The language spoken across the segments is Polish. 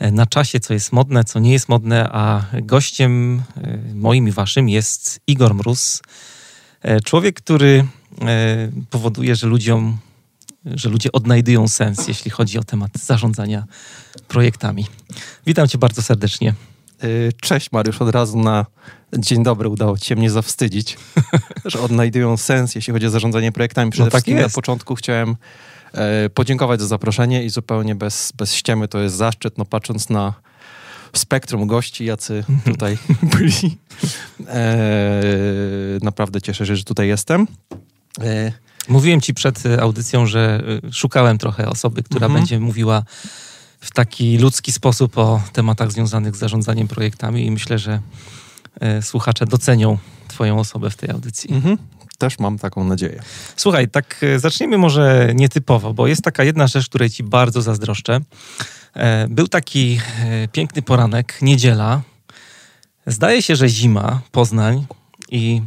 na czasie, co jest modne, co nie jest modne, a gościem e, moim i waszym jest Igor Mróz. E, człowiek, który powoduje, że ludziom, że ludzie odnajdują sens, jeśli chodzi o temat zarządzania projektami. Witam cię bardzo serdecznie. Cześć Mariusz, od razu na dzień dobry udało ci się mnie zawstydzić, że odnajdują sens, jeśli chodzi o zarządzanie projektami. Przede no tak wszystkim jest. na początku chciałem E, podziękować za zaproszenie i zupełnie bez, bez ściemy to jest zaszczyt, no patrząc na spektrum gości, jacy mhm. tutaj byli. E, naprawdę cieszę się, że tutaj jestem. E, Mówiłem ci przed audycją, że szukałem trochę osoby, która mhm. będzie mówiła w taki ludzki sposób o tematach związanych z zarządzaniem projektami i myślę, że słuchacze docenią Twoją osobę w tej audycji. Mhm. Też mam taką nadzieję. Słuchaj, tak e, zaczniemy może nietypowo, bo jest taka jedna rzecz, której ci bardzo zazdroszczę. E, był taki e, piękny poranek, niedziela. Zdaje się, że zima, Poznań i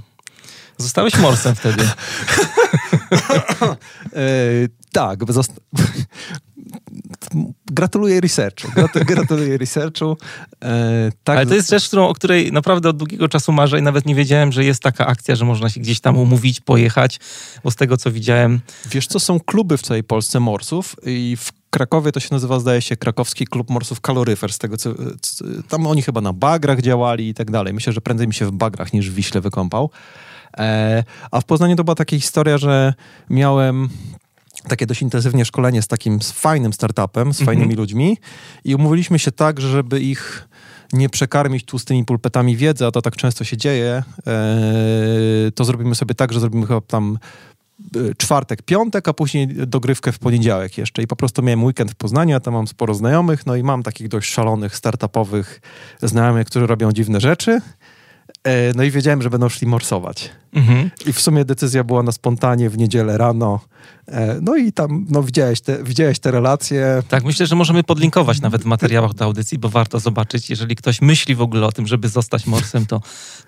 zostałeś morsem wtedy. tak, gratuluję researchu. Gratuluję researchu. E, tak, Ale to jest rzecz, którą, o której naprawdę od długiego czasu marzę i nawet nie wiedziałem, że jest taka akcja, że można się gdzieś tam umówić, pojechać, bo z tego, co widziałem... Wiesz co, są kluby w całej Polsce morsów i w Krakowie to się nazywa, zdaje się, Krakowski Klub Morsów Kaloryfer, z tego co, tam oni chyba na bagrach działali i tak dalej. Myślę, że prędzej mi się w bagrach niż w Wiśle wykąpał. E, a w Poznaniu to była taka historia, że miałem takie dość intensywnie szkolenie z takim fajnym startupem, z fajnymi mhm. ludźmi i umówiliśmy się tak, żeby ich nie przekarmić tłustymi pulpetami wiedzy, a to tak często się dzieje, e, to zrobimy sobie tak, że zrobimy chyba tam e, czwartek, piątek, a później dogrywkę w poniedziałek jeszcze. I po prostu miałem weekend w Poznaniu, ja tam mam sporo znajomych, no i mam takich dość szalonych, startupowych znajomych, którzy robią dziwne rzeczy. E, no i wiedziałem, że będą szli morsować. Mhm. I w sumie decyzja była na spontanie w niedzielę rano. E, no i tam, no widziałeś te, widziałeś te relacje. Tak, myślę, że możemy podlinkować nawet w materiałach do audycji, bo warto zobaczyć. Jeżeli ktoś myśli w ogóle o tym, żeby zostać morsem, to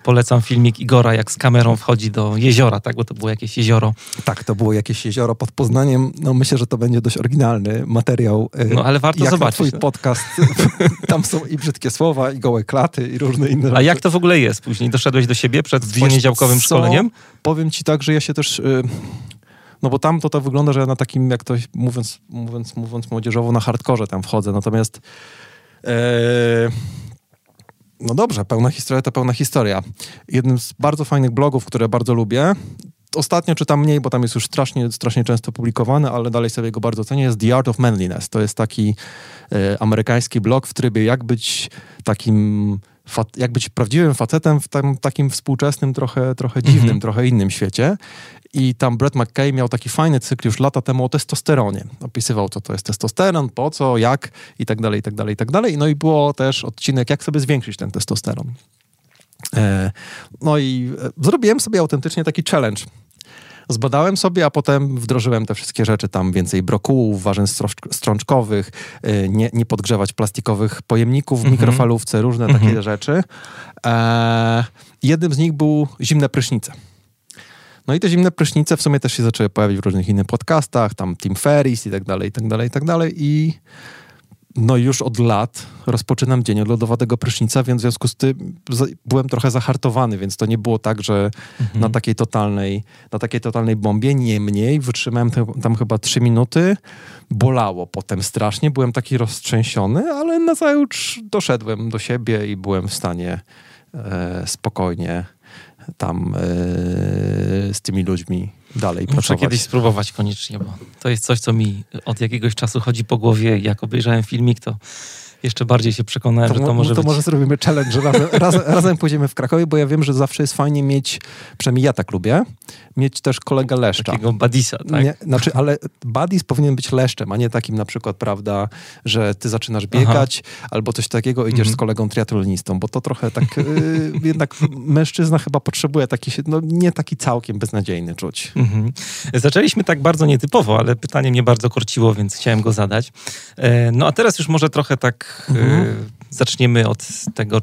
polecam filmik Igora, jak z kamerą wchodzi do jeziora, tak? Bo to było jakieś jezioro. Tak, to było jakieś jezioro pod Poznaniem. No myślę, że to będzie dość oryginalny materiał. E, no ale warto jak zobaczyć. twój no. podcast. tam są i brzydkie słowa, i gołe klaty, i różne inne rzeczy. A jak to w ogóle jest później? Doszedłeś do siebie przed poniedziałkowym Powiem ci tak, że ja się też... Y, no bo tam to to wygląda, że na takim, jak to mówiąc, mówiąc, mówiąc młodzieżowo, na hardkorze tam wchodzę. Natomiast e, no dobrze, pełna historia to pełna historia. Jednym z bardzo fajnych blogów, które bardzo lubię, ostatnio czytam mniej, bo tam jest już strasznie, strasznie często publikowany, ale dalej sobie go bardzo cenię, jest The Art of Manliness. To jest taki e, amerykański blog w trybie jak być takim jak być prawdziwym facetem w tam, takim współczesnym, trochę, trochę dziwnym, mm -hmm. trochę innym świecie. I tam Brett McKay miał taki fajny cykl już lata temu o testosteronie. Opisywał, co to jest testosteron, po co, jak i tak dalej, i tak dalej, i tak dalej. No i było też odcinek, jak sobie zwiększyć ten testosteron. E, no i e, zrobiłem sobie autentycznie taki challenge zbadałem sobie, a potem wdrożyłem te wszystkie rzeczy, tam więcej brokułów, warzyn strączkowych, y, nie, nie podgrzewać plastikowych pojemników w mm -hmm. mikrofalówce, różne mm -hmm. takie rzeczy. E, jednym z nich był zimne prysznice. No i te zimne prysznice w sumie też się zaczęły pojawić w różnych innych podcastach, tam Tim Ferris i tak dalej, i tak dalej, i tak dalej. I no już od lat rozpoczynam dzień od lodowatego prysznica, więc w związku z tym byłem trochę zahartowany, więc to nie było tak, że mhm. na takiej totalnej, na takiej totalnej bombie, niemniej wytrzymałem tam chyba trzy minuty, bolało potem strasznie, byłem taki roztrzęsiony, ale nazajutrz doszedłem do siebie i byłem w stanie e, spokojnie tam e, z tymi ludźmi dalej Muszę pracować. kiedyś spróbować koniecznie, bo to jest coś, co mi od jakiegoś czasu chodzi po głowie. Jak obejrzałem filmik, to jeszcze bardziej się przekonałem, to, że to może to być... może zrobimy challenge, że razem, razem, razem pójdziemy w Krakowie, bo ja wiem, że zawsze jest fajnie mieć, przynajmniej ja tak lubię, mieć też kolegę leszcza. Takiego badisa, tak? Nie, znaczy, ale buddies powinien być leszczem, a nie takim na przykład, prawda, że ty zaczynasz biegać Aha. albo coś takiego, idziesz mm. z kolegą triatlonistą, bo to trochę tak, yy, jednak mężczyzna chyba potrzebuje taki, no nie taki całkiem beznadziejny czuć. Mm -hmm. Zaczęliśmy tak bardzo nietypowo, ale pytanie mnie bardzo korciło, więc chciałem go zadać. E, no a teraz już może trochę tak -hmm. zaczniemy od tego,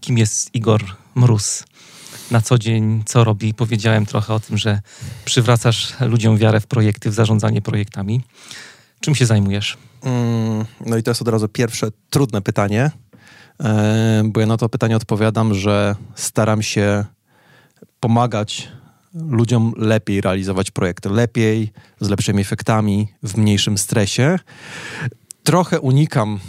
kim jest Igor Mróz na co dzień, co robi. Powiedziałem trochę o tym, że przywracasz ludziom wiarę w projekty, w zarządzanie projektami. Czym się zajmujesz? Mm, no i to jest od razu pierwsze trudne pytanie, e, bo ja na to pytanie odpowiadam, że staram się pomagać ludziom lepiej realizować projekty, lepiej, z lepszymi efektami, w mniejszym stresie. Trochę unikam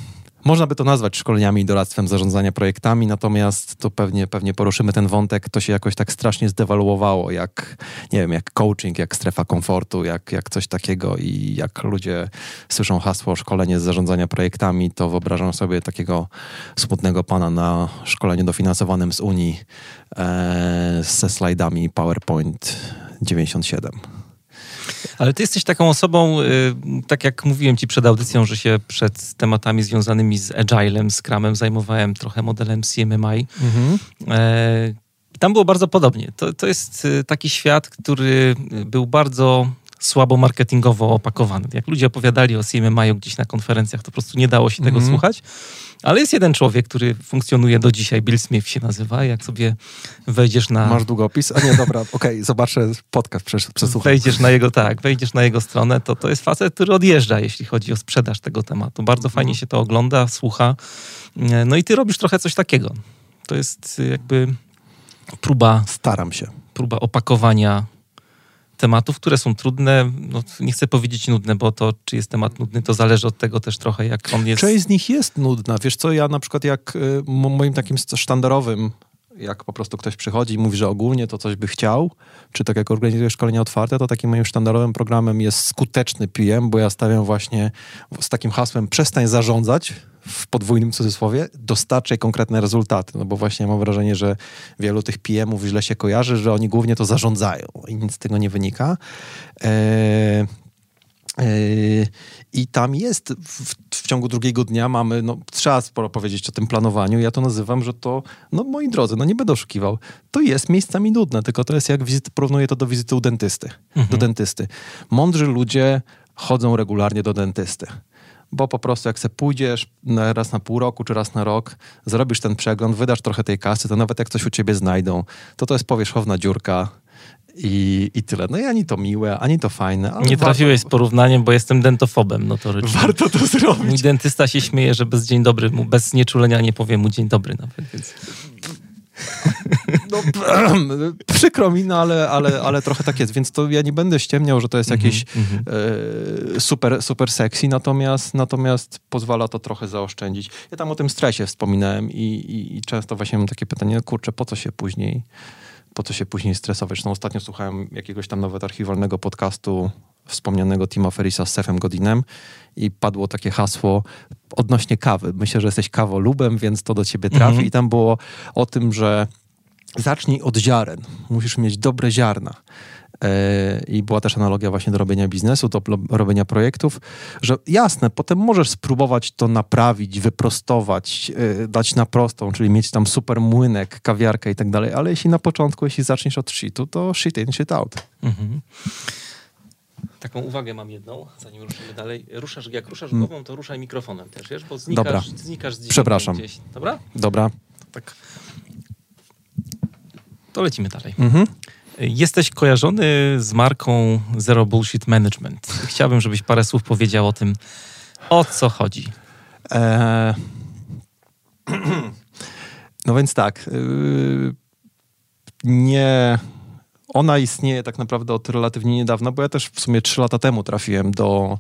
można by to nazwać szkoleniami i doradztwem zarządzania projektami, natomiast to pewnie, pewnie poruszymy ten wątek. To się jakoś tak strasznie zdewaluowało, jak, nie wiem, jak coaching, jak strefa komfortu, jak, jak coś takiego i jak ludzie słyszą hasło szkolenie z zarządzania projektami, to wyobrażam sobie takiego smutnego pana na szkoleniu dofinansowanym z Unii e, ze slajdami PowerPoint 97. Ale ty jesteś taką osobą, y, tak jak mówiłem ci przed audycją, że się przed tematami związanymi z Agilem, Scrumem zajmowałem trochę modelem CMMI. Mhm. E, tam było bardzo podobnie. To, to jest y, taki świat, który był bardzo słabo marketingowo opakowany. Jak ludzie opowiadali o CMMI gdzieś na konferencjach, to po prostu nie dało się tego -hmm. słuchać. Ale jest jeden człowiek, który funkcjonuje do dzisiaj, Bill Smith się nazywa. Jak sobie wejdziesz na. Masz długopis? A nie, dobra, okej, okay, zobaczę podcast, przesłucham. Wejdziesz na jego, tak, wejdziesz na jego stronę, to to jest facet, który odjeżdża, jeśli chodzi o sprzedaż tego tematu. Bardzo fajnie mm. się to ogląda, słucha. No i ty robisz trochę coś takiego. To jest jakby próba. Staram się. Próba opakowania tematów, które są trudne, no, nie chcę powiedzieć nudne, bo to, czy jest temat nudny, to zależy od tego też trochę, jak on jest. Część z nich jest nudna. Wiesz co, ja na przykład jak y, moim takim sztandarowym jak po prostu ktoś przychodzi i mówi, że ogólnie to coś by chciał, czy tak jak organizuję szkolenia otwarte, to takim moim sztandarowym programem jest skuteczny PM, bo ja stawiam właśnie z takim hasłem przestań zarządzać, w podwójnym cudzysłowie, dostarczaj konkretne rezultaty. No bo właśnie mam wrażenie, że wielu tych PM-ów źle się kojarzy, że oni głównie to zarządzają i nic z tego nie wynika. Eee, i tam jest, w, w, ciągu drugiego dnia mamy, no trzeba sporo powiedzieć o tym planowaniu. Ja to nazywam, że to, no moi drodzy, no nie będę oszukiwał, to jest miejscami nudne, tylko to jest jak wizyty, porównuję to do wizyty u dentysty. Mhm. Do dentysty. Mądrzy ludzie chodzą regularnie do dentysty bo po prostu jak se pójdziesz raz na pół roku czy raz na rok, zrobisz ten przegląd, wydasz trochę tej kasy, to nawet jak coś u ciebie znajdą, to to jest powierzchowna dziurka, i, I tyle. No i ani to miłe, ani to fajne. nie trafiłeś warto... z porównaniem, bo jestem dentofobem notorycznie. Warto to zrobić. Mój dentysta się śmieje, że bez dzień dobry, mu, bez nieczulenia nie powie mu dzień dobry nawet, więc... No, przykro mi, no ale, ale, ale trochę tak jest, więc to ja nie będę ściemniał, że to jest mhm, jakieś mm -hmm. e, super, super sexy, natomiast, natomiast pozwala to trochę zaoszczędzić. Ja tam o tym stresie wspominałem i, i, i często właśnie mam takie pytanie, kurczę, po co się później po co się później stresować. No, ostatnio słuchałem jakiegoś tam nawet archiwalnego podcastu wspomnianego Tima Ferisa z Sefem Godinem i padło takie hasło odnośnie kawy. Myślę, że jesteś kawolubem, więc to do ciebie trafi. Mhm. I tam było o tym, że zacznij od ziaren. Musisz mieć dobre ziarna. I była też analogia właśnie do robienia biznesu, do robienia projektów, że jasne, potem możesz spróbować to naprawić, wyprostować, e, dać na prostą, czyli mieć tam super młynek, kawiarkę i tak dalej, ale jeśli na początku, jeśli zaczniesz od shitu, to shit in, shit out. Mhm. Taką uwagę mam jedną, zanim ruszymy dalej. Ruszasz, jak ruszasz mm. głową, to ruszaj mikrofonem też, wiesz, bo znikasz, Dobra. znikasz z Przepraszam. Gdzieś. Dobra? Dobra. Tak. To lecimy dalej. Mhm. Jesteś kojarzony z marką Zero Bullshit Management. Chciałbym, żebyś parę słów powiedział o tym, o co chodzi. Eee... No więc tak. Yy... Nie. Ona istnieje tak naprawdę od relatywnie niedawna, bo ja też w sumie trzy lata temu trafiłem do,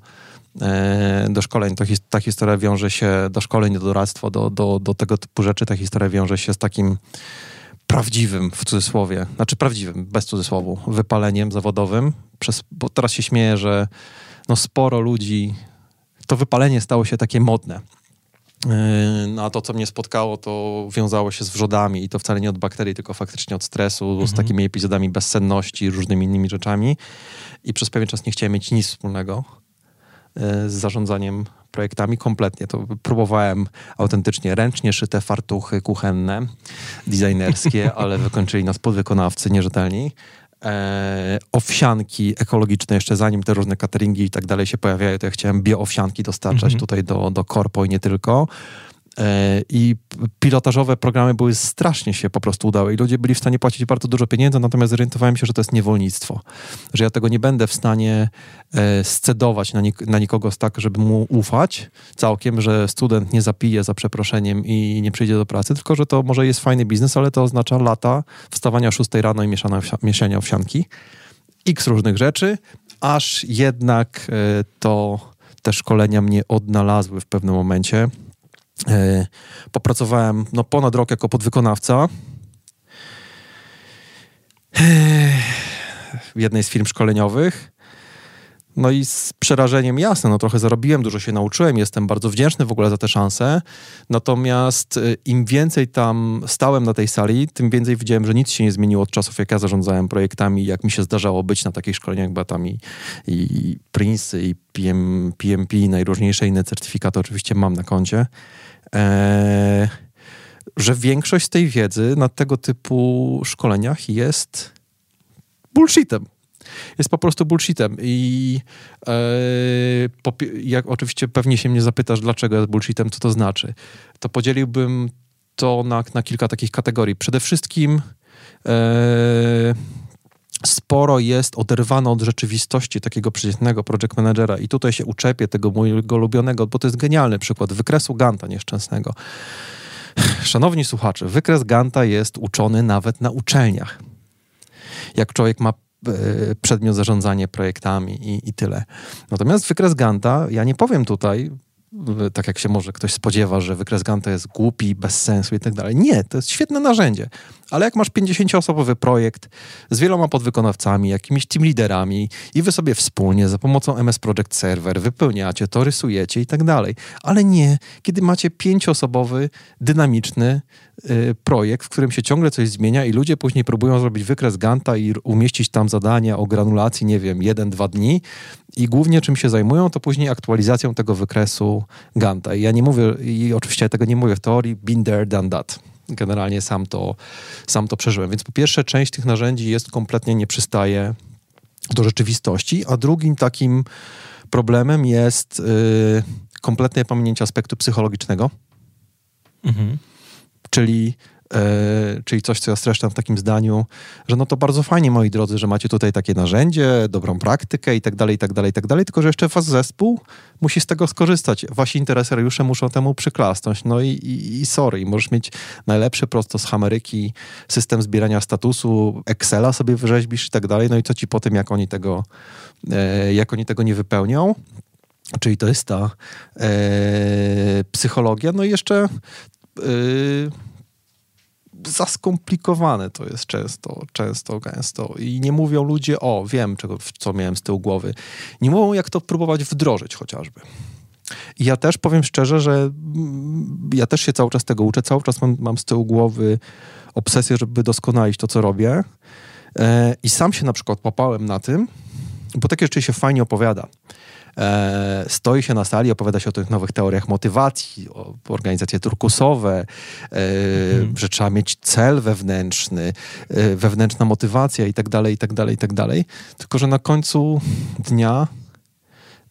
e, do szkoleń. To, ta historia wiąże się do szkoleń, do doradztwa, do, do, do tego typu rzeczy. Ta historia wiąże się z takim prawdziwym, w cudzysłowie, znaczy prawdziwym, bez cudzysłowu, wypaleniem zawodowym, przez, bo teraz się śmieję, że no sporo ludzi, to wypalenie stało się takie modne. no a to, co mnie spotkało, to wiązało się z wrzodami i to wcale nie od bakterii, tylko faktycznie od stresu, mhm. z takimi epizodami bezsenności, różnymi innymi rzeczami. I przez pewien czas nie chciałem mieć nic wspólnego z zarządzaniem projektami kompletnie. To próbowałem autentycznie ręcznie szyte fartuchy kuchenne, designerskie, ale wykończyli nas podwykonawcy nierzetelni e, owsianki ekologiczne, jeszcze zanim te różne cateringi i tak dalej się pojawiają, to ja chciałem bioowsianki dostarczać mm -hmm. tutaj do, do korpo i nie tylko. E, I pilotażowe programy były strasznie się po prostu udały i ludzie byli w stanie płacić bardzo dużo pieniędzy, natomiast zorientowałem się, że to jest niewolnictwo. Że ja tego nie będę w stanie e, scedować na, nik na nikogo tak, żeby mu ufać całkiem, że student nie zapije za przeproszeniem i nie przyjdzie do pracy, tylko że to może jest fajny biznes, ale to oznacza lata wstawania o 6 rano i mieszania, mieszania owsianki. X różnych rzeczy, aż jednak e, to te szkolenia mnie odnalazły w pewnym momencie popracowałem no, ponad rok jako podwykonawca e, w jednej z firm szkoleniowych. No i z przerażeniem jasne, no trochę zarobiłem, dużo się nauczyłem, jestem bardzo wdzięczny w ogóle za tę szansę. Natomiast e, im więcej tam stałem na tej sali, tym więcej widziałem, że nic się nie zmieniło od czasów, jak ja zarządzałem projektami, jak mi się zdarzało być na takich szkoleniach, bo tam i, i Prince, i PM, PMP, najróżniejsze inne certyfikaty oczywiście mam na koncie. E, że większość tej wiedzy na tego typu szkoleniach jest bullshitem. Jest po prostu bullshitem. I e, jak oczywiście pewnie się mnie zapytasz, dlaczego jest bullshitem, co to znaczy, to podzieliłbym to na, na kilka takich kategorii. Przede wszystkim e, sporo jest oderwane od rzeczywistości takiego przeciętnego project managera i tutaj się uczepię tego mojego ulubionego, bo to jest genialny przykład wykresu Ganta nieszczęsnego. Szanowni słuchacze, wykres Ganta jest uczony nawet na uczelniach. Jak człowiek ma przedmiot zarządzanie projektami i, i tyle. Natomiast wykres Ganta, ja nie powiem tutaj, tak jak się może ktoś spodziewa, że wykres Gantt jest głupi, bez sensu i tak dalej. Nie, to jest świetne narzędzie. Ale jak masz 50-osobowy projekt z wieloma podwykonawcami, jakimiś team liderami i wy sobie wspólnie za pomocą MS Project Server wypełniacie to, rysujecie i tak dalej. Ale nie, kiedy macie pięcioosobowy, dynamiczny y, projekt, w którym się ciągle coś zmienia i ludzie później próbują zrobić wykres Ganta i umieścić tam zadania o granulacji, nie wiem, jeden, dwa dni, i głównie czym się zajmują, to później aktualizacją tego wykresu Ganta. I ja nie mówię, i oczywiście ja tego nie mówię w teorii, been there, done that. Generalnie sam to, sam to przeżyłem. Więc po pierwsze, część tych narzędzi jest kompletnie nie przystaje do rzeczywistości, a drugim takim problemem jest yy, kompletne pominięcie aspektu psychologicznego. Mhm. Czyli czyli coś, co ja streszczam w takim zdaniu, że no to bardzo fajnie, moi drodzy, że macie tutaj takie narzędzie, dobrą praktykę i tak dalej, i tak dalej, i tak dalej, tylko że jeszcze was zespół musi z tego skorzystać. Wasi interesariusze muszą temu przyklasnąć. No i, i, i sorry, możesz mieć najlepszy prosto z Ameryki system zbierania statusu, Excela sobie wyrzeźbisz i tak dalej, no i co ci po tym, jak oni tego, e, jak oni tego nie wypełnią. Czyli to jest ta e, psychologia. No i jeszcze e, za skomplikowane to jest często, często, gęsto. I nie mówią ludzie, o, wiem, czego, co miałem z tyłu głowy. Nie mówią, jak to próbować wdrożyć chociażby. I ja też powiem szczerze, że mm, ja też się cały czas tego uczę. Cały czas mam, mam z tyłu głowy obsesję, żeby doskonalić to, co robię. E, I sam się na przykład łapałem na tym, bo takie rzeczy się fajnie opowiada e, stoi się na sali, opowiada się o tych nowych teoriach motywacji, o organizacje turkusowe, e, mhm. że trzeba mieć cel wewnętrzny, e, wewnętrzna motywacja i tak dalej, i tak dalej, i tak dalej. Tylko, że na końcu dnia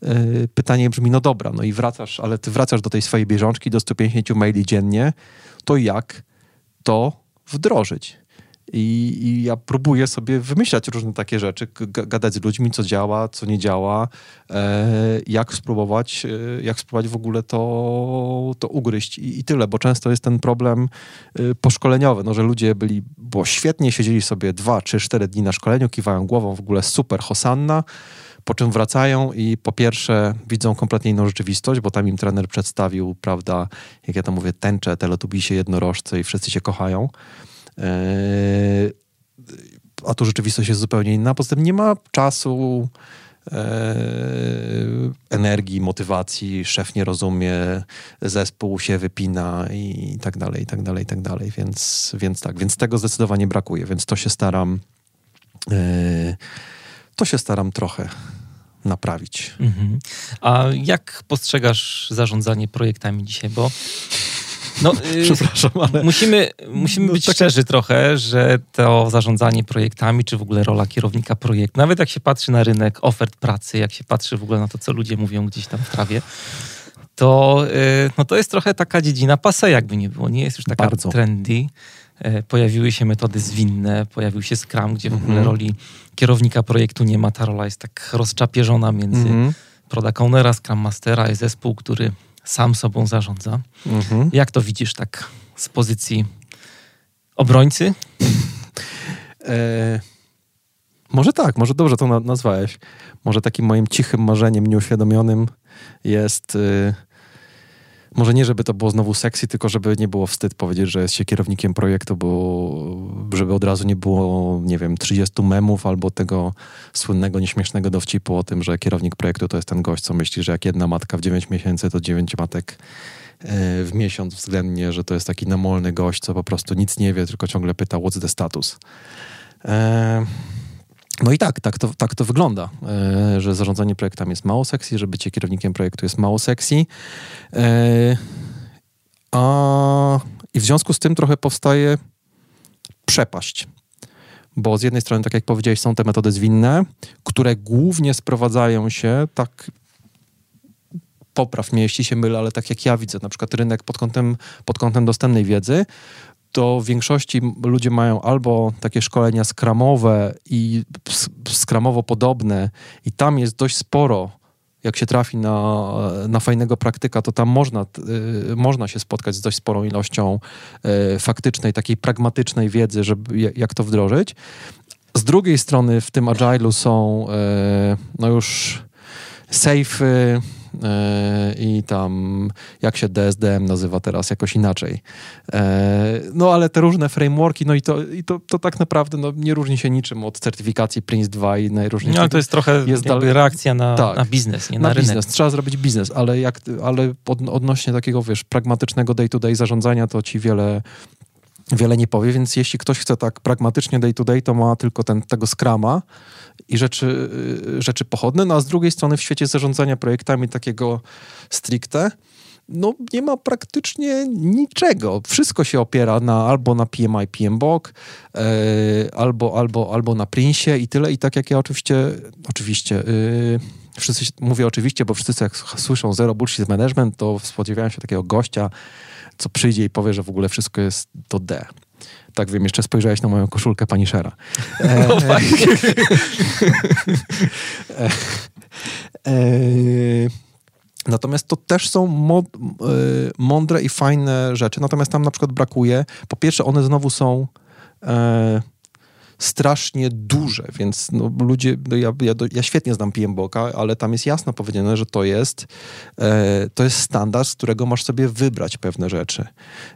e, pytanie brzmi, no dobra, no i wracasz, ale ty wracasz do tej swojej bieżączki, do 150 maili dziennie, to jak to wdrożyć? I, I, ja próbuję sobie wymyślać różne takie rzeczy, gadać z ludźmi, co działa, co nie działa, e, jak spróbować, e, jak spróbować w ogóle to, to ugryźć I, i, tyle, bo często jest ten problem e, poszkoleniowy, no, że ludzie byli, bo świetnie siedzieli sobie dwa, trzy, cztery dni na szkoleniu, kiwają głową, w ogóle super hosanna, po czym wracają i po pierwsze widzą kompletnie inną rzeczywistość, bo tam im trener przedstawił, prawda, jak ja to mówię, tęcze, teletubisie, jednorożce i wszyscy się kochają. E, a tu rzeczywistość jest zupełnie inna. Poza tym nie ma czasu, e, energii, motywacji, szef nie rozumie, zespół się wypina i tak dalej, i tak dalej, i tak dalej. Więc, więc tak, więc tego zdecydowanie brakuje, więc to się staram, yy, to się staram trochę naprawić. Mhm. A jak postrzegasz zarządzanie projektami dzisiaj? Bo no, Przepraszam, ale... Musimy, musimy no, być tak... szczerzy trochę, że to zarządzanie projektami, czy w ogóle rola kierownika projektu, nawet jak się patrzy na rynek ofert pracy, jak się patrzy w ogóle na to, co ludzie mówią gdzieś tam w trawie, to, y, no to jest trochę taka dziedzina pase, jakby nie było. Nie jest już taka Bardzo. trendy. E, pojawiły się metody zwinne, pojawił się Scrum, gdzie w ogóle mm -hmm. roli kierownika projektu nie ma. Ta rola jest tak rozczapieżona między mm -hmm. product ownera, Scrum Mastera i zespół, który sam sobą zarządza. Mhm. Jak to widzisz tak z pozycji obrońcy? E, może tak, może dobrze to nazwałeś. Może takim moim cichym marzeniem nieuświadomionym jest... Y, może nie, żeby to było znowu sexy, tylko żeby nie było wstyd powiedzieć, że jest się kierownikiem projektu, bo żeby od razu nie było, nie wiem, 30 memów albo tego słynnego, nieśmiesznego dowcipu o tym, że kierownik projektu to jest ten gość, co myśli, że jak jedna matka w 9 miesięcy, to 9 matek e, w miesiąc względnie, że to jest taki namolny gość, co po prostu nic nie wie, tylko ciągle pyta, what's the status. Eee, no i tak, tak to, tak to wygląda, e, że zarządzanie projektami jest mało sexy, że bycie kierownikiem projektu jest mało sexy. E, a, I w związku z tym trochę powstaje przepaść. Bo z jednej strony, tak jak powiedziałeś, są te metody zwinne, które głównie sprowadzają się, tak popraw mnie, jeśli się mylę, ale tak jak ja widzę, na przykład rynek pod kątem, pod kątem dostępnej wiedzy, to w większości ludzie mają albo takie szkolenia skramowe i skramowo podobne i tam jest dość sporo jak się trafi na, na fajnego praktyka, to tam można, y, można się spotkać z dość sporą ilością y, faktycznej, takiej pragmatycznej wiedzy, żeby jak to wdrożyć. Z drugiej strony w tym agile'u są y, no już safe i tam jak się DSDM nazywa teraz jakoś inaczej. E, no ale te różne frameworki, no i to, i to, to tak naprawdę no, nie różni się niczym od certyfikacji Prince 2 i najróżniejszych. No ale to jest trochę jest dalej... reakcja na, tak, na biznes, nie na, na rynek. biznes. Trzeba zrobić biznes, ale, jak, ale od, odnośnie takiego, wiesz, pragmatycznego day-to-day -day zarządzania, to ci wiele wiele nie powie, więc jeśli ktoś chce tak pragmatycznie day to day, to ma tylko ten, tego skrama i rzeczy, y, rzeczy pochodne, no a z drugiej strony w świecie zarządzania projektami takiego stricte, no nie ma praktycznie niczego. Wszystko się opiera na, albo na PMI, PMBOK, e, albo, albo, albo na Prince i tyle. I tak jak ja oczywiście, oczywiście, yy, wszyscy, mówię oczywiście, bo wszyscy jak słyszą Zero Bullshit Management, to spodziewają się takiego gościa, co przyjdzie i powie, że w ogóle wszystko jest do D. Tak wiem, jeszcze spojrzałeś na moją koszulkę pani Szera. No fajnie. E, e, natomiast to też są mo- e, mądre i fajne rzeczy. Natomiast tam na przykład brakuje, po pierwsze one znowu są e, strasznie duże, więc no, ludzie, no ja, ja, ja, świetnie znam PMBOK, ale tam jest jasno powiedziane, że to jest, e, to jest standard, z którego masz sobie wybrać pewne rzeczy.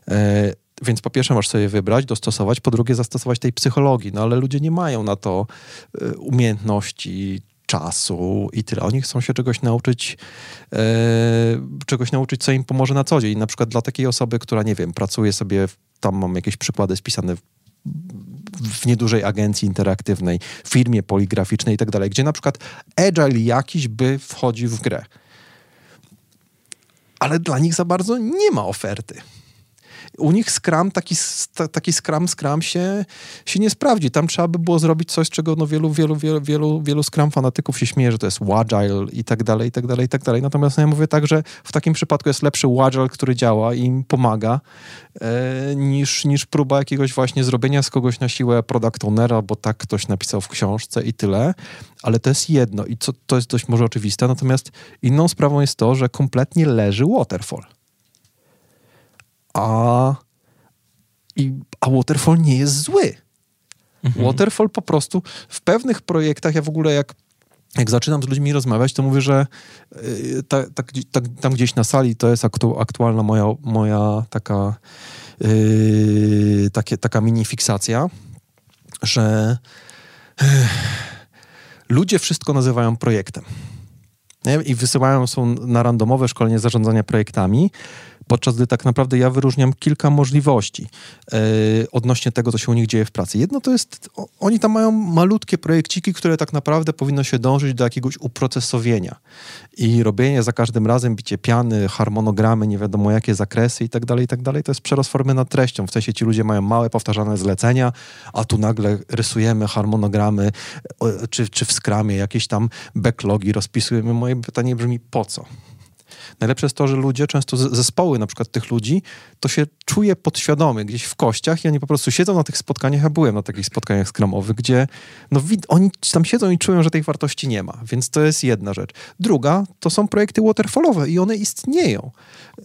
E, więc po pierwsze masz sobie wybrać, dostosować, po drugie zastosować tej psychologii, no ale ludzie nie mają na to e, umiejętności, czasu i tyle. Oni chcą się czegoś nauczyć, e, czegoś nauczyć, co im pomoże na co dzień. Na przykład dla takiej osoby, która, nie wiem, pracuje sobie, tam mam jakieś przykłady spisane w, niedużej agencji interaktywnej, firmie poligraficznej i tak dalej, gdzie na przykład agile jakiś by wchodził w grę. Ale dla nich za bardzo nie ma oferty u nich Scrum, taki, taki Scrum, Scrum się, się nie sprawdzi. Tam trzeba by było zrobić coś, czego no wielu, wielu, wielu, wielu, wielu Scrum fanatyków się śmieje, że to jest Wagile i tak dalej, i tak dalej, i tak dalej. Natomiast no ja mówię tak, że w takim przypadku jest lepszy Wagile, który działa i im pomaga, e, niż, niż próba jakiegoś właśnie zrobienia z kogoś na siłę product ownera, bo tak ktoś napisał w książce i tyle. Ale to jest jedno i co, to jest dość może oczywiste. Natomiast inną sprawą jest to, że kompletnie leży waterfall a, i, a Waterfall nie jest zły. Mhm. Waterfall po prostu w pewnych projektach, ja w ogóle jak jak zaczynam z ludźmi rozmawiać, to mówię, że ta, tam gdzieś na sali to jest aktu, aktualna moja, moja taka, yy, takie, taka mini fiksacja, że yy, ludzie wszystko nazywają projektem. Nie? i wysyłają są na randomowe szkolenie zarządzania projektami, podczas gdy tak naprawdę ja wyróżniam kilka możliwości yy, odnośnie tego, co się u nich dzieje w pracy. Jedno to jest, o, oni tam mają malutkie projekciki, które tak naprawdę powinno się dążyć do jakiegoś uprocesowienia i robienie za każdym razem, bicie piany, harmonogramy, nie wiadomo jakie zakresy i tak dalej, i tak dalej, to jest przerost formy nad treścią. W sensie ci ludzie mają małe, powtarzane zlecenia, a tu nagle rysujemy harmonogramy, czy, czy w skramie jakieś tam backlogi rozpisujemy. Moje pytanie brzmi, po co? Najlepsze jest to, że ludzie, często zespoły na przykład tych ludzi, to się czuje podświadomie gdzieś w kościach i oni po prostu siedzą na tych spotkaniach. Ja byłem na takich spotkaniach skramowych, gdzie no, oni tam siedzą i czują, że tej wartości nie ma. Więc to jest jedna rzecz. Druga to są projekty waterfallowe i one istnieją. E,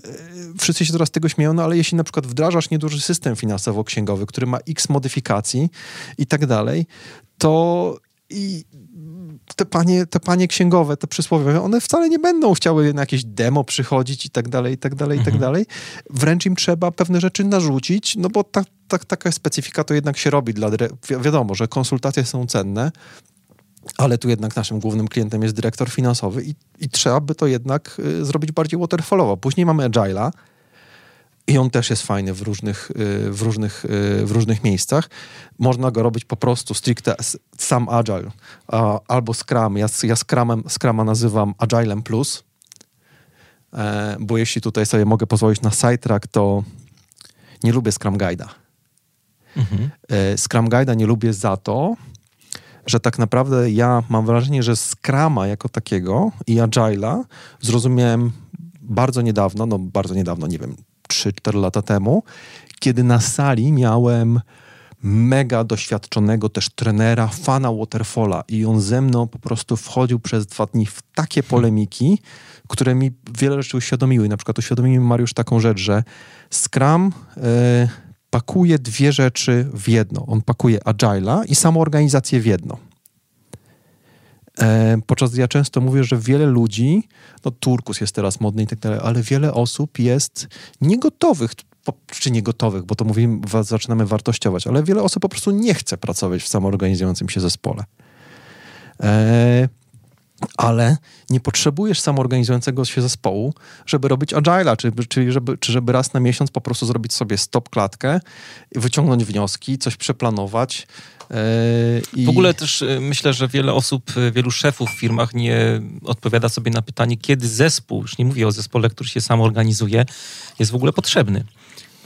wszyscy się teraz tego śmieją, no ale jeśli na przykład wdrażasz nieduży system finansowo-księgowy, który ma x modyfikacji i tak dalej, to i te panie, te panie księgowe, te przysłowiowe, one wcale nie będą chciały na jakieś demo przychodzić i tak dalej, i tak dalej, i tak mhm. dalej. Wręcz im trzeba pewne rzeczy narzucić, no bo ta, ta, taka specyfika to jednak się robi dla... Wi wiadomo, że konsultacje są cenne, ale tu jednak naszym głównym klientem jest dyrektor finansowy i, i trzeba by to jednak y, zrobić bardziej waterfallowo. Później mamy Agile'a, i on też jest fajny w różnych, y, w różnych, y, w różnych miejscach. Można go robić po prostu stricte sam Agile albo Scrum. Ja, ja Scrumem, Scruma nazywam Agilem Plus, e, bo jeśli tutaj sobie mogę pozwolić na sidetrack, to nie lubię Scrum Guide'a. Mhm. E, Scrum Guide'a nie lubię za to, że tak naprawdę ja mam wrażenie, że Scruma jako takiego i Agile'a zrozumiałem bardzo niedawno, no bardzo niedawno, nie wiem, 3-4 lata temu, kiedy na sali miałem mega doświadczonego też trenera, fana Waterfalla i on ze mną po prostu wchodził przez dwa dni w takie polemiki, które mi wiele rzeczy uświadomiły. Na przykład uświadomił mi Mariusz taką rzecz, że Scrum y, pakuje dwie rzeczy w jedno. On pakuje Agile'a i samą organizację w jedno. E, podczas gdy ja często mówię, że wiele ludzi, no Turkus jest teraz modny i tak dalej, ale wiele osób jest niegotowych, czy niegotowych, bo to mówimy, zaczynamy wartościować, ale wiele osób po prostu nie chce pracować w samoorganizującym się zespole. E, ale nie potrzebujesz samoorganizującego się zespołu, żeby robić agile'a, czyli, czyli żeby, czy żeby raz na miesiąc po prostu zrobić sobie stop klatkę, wyciągnąć wnioski, coś przeplanować, i... W ogóle też y, myślę, że wiele osób, y, wielu szefów w firmach nie odpowiada sobie na pytanie, kiedy zespół, już nie mówię o zespole, który się sam organizuje, jest w ogóle potrzebny.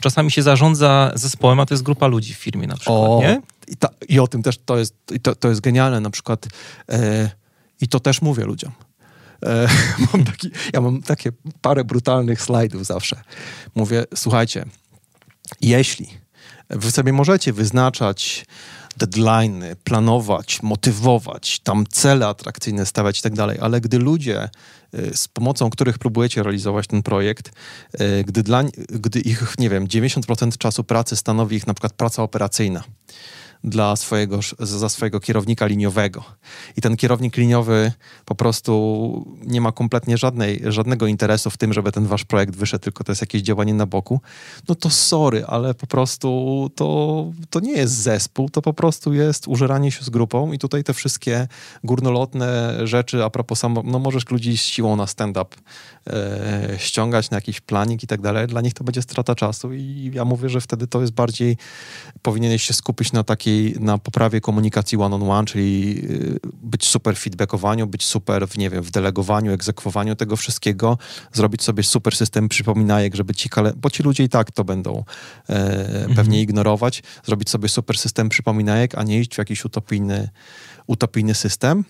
Czasami się zarządza zespołem, a to jest grupa ludzi w firmie na przykład, o, nie? I, ta, I, o tym też to jest, to, to jest genialne na przykład e, i to też mówię ludziom. E, mam taki, ja mam takie parę brutalnych slajdów zawsze. Mówię, słuchajcie, jeśli wy sobie możecie wyznaczać deadline, planować, motywować, tam cele atrakcyjne stawiać i tak dalej, ale gdy ludzie, y, z pomocą których próbujecie realizować ten projekt, y, gdy, dla, gdy ich, nie wiem, 90% czasu pracy stanowi ich na przykład praca operacyjna, dla swojego, za swojego kierownika liniowego. I ten kierownik liniowy po prostu nie ma kompletnie żadnej, żadnego interesu w tym, żeby ten wasz projekt wyszedł, tylko to jest jakieś działanie na boku. No to sorry, ale po prostu to, to nie jest zespół, to po prostu jest użeranie się z grupą i tutaj te wszystkie górnolotne rzeczy a propos samo, no możesz ludzi z siłą na stand-up e, ściągać na jakiś planik i tak dalej. Dla nich to będzie strata czasu i ja mówię, że wtedy to jest bardziej, powinieneś się skupić na takiej na poprawie komunikacji one-on-one, on one, czyli y, być super w feedbackowaniu, być super w, nie wiem, w delegowaniu, egzekwowaniu tego wszystkiego, zrobić sobie super system przypominajek, żeby ci, kale... bo ci ludzie i tak to będą e, mhm. pewnie ignorować, zrobić sobie super system przypominajek, a nie iść w jakiś utopijny, utopijny system.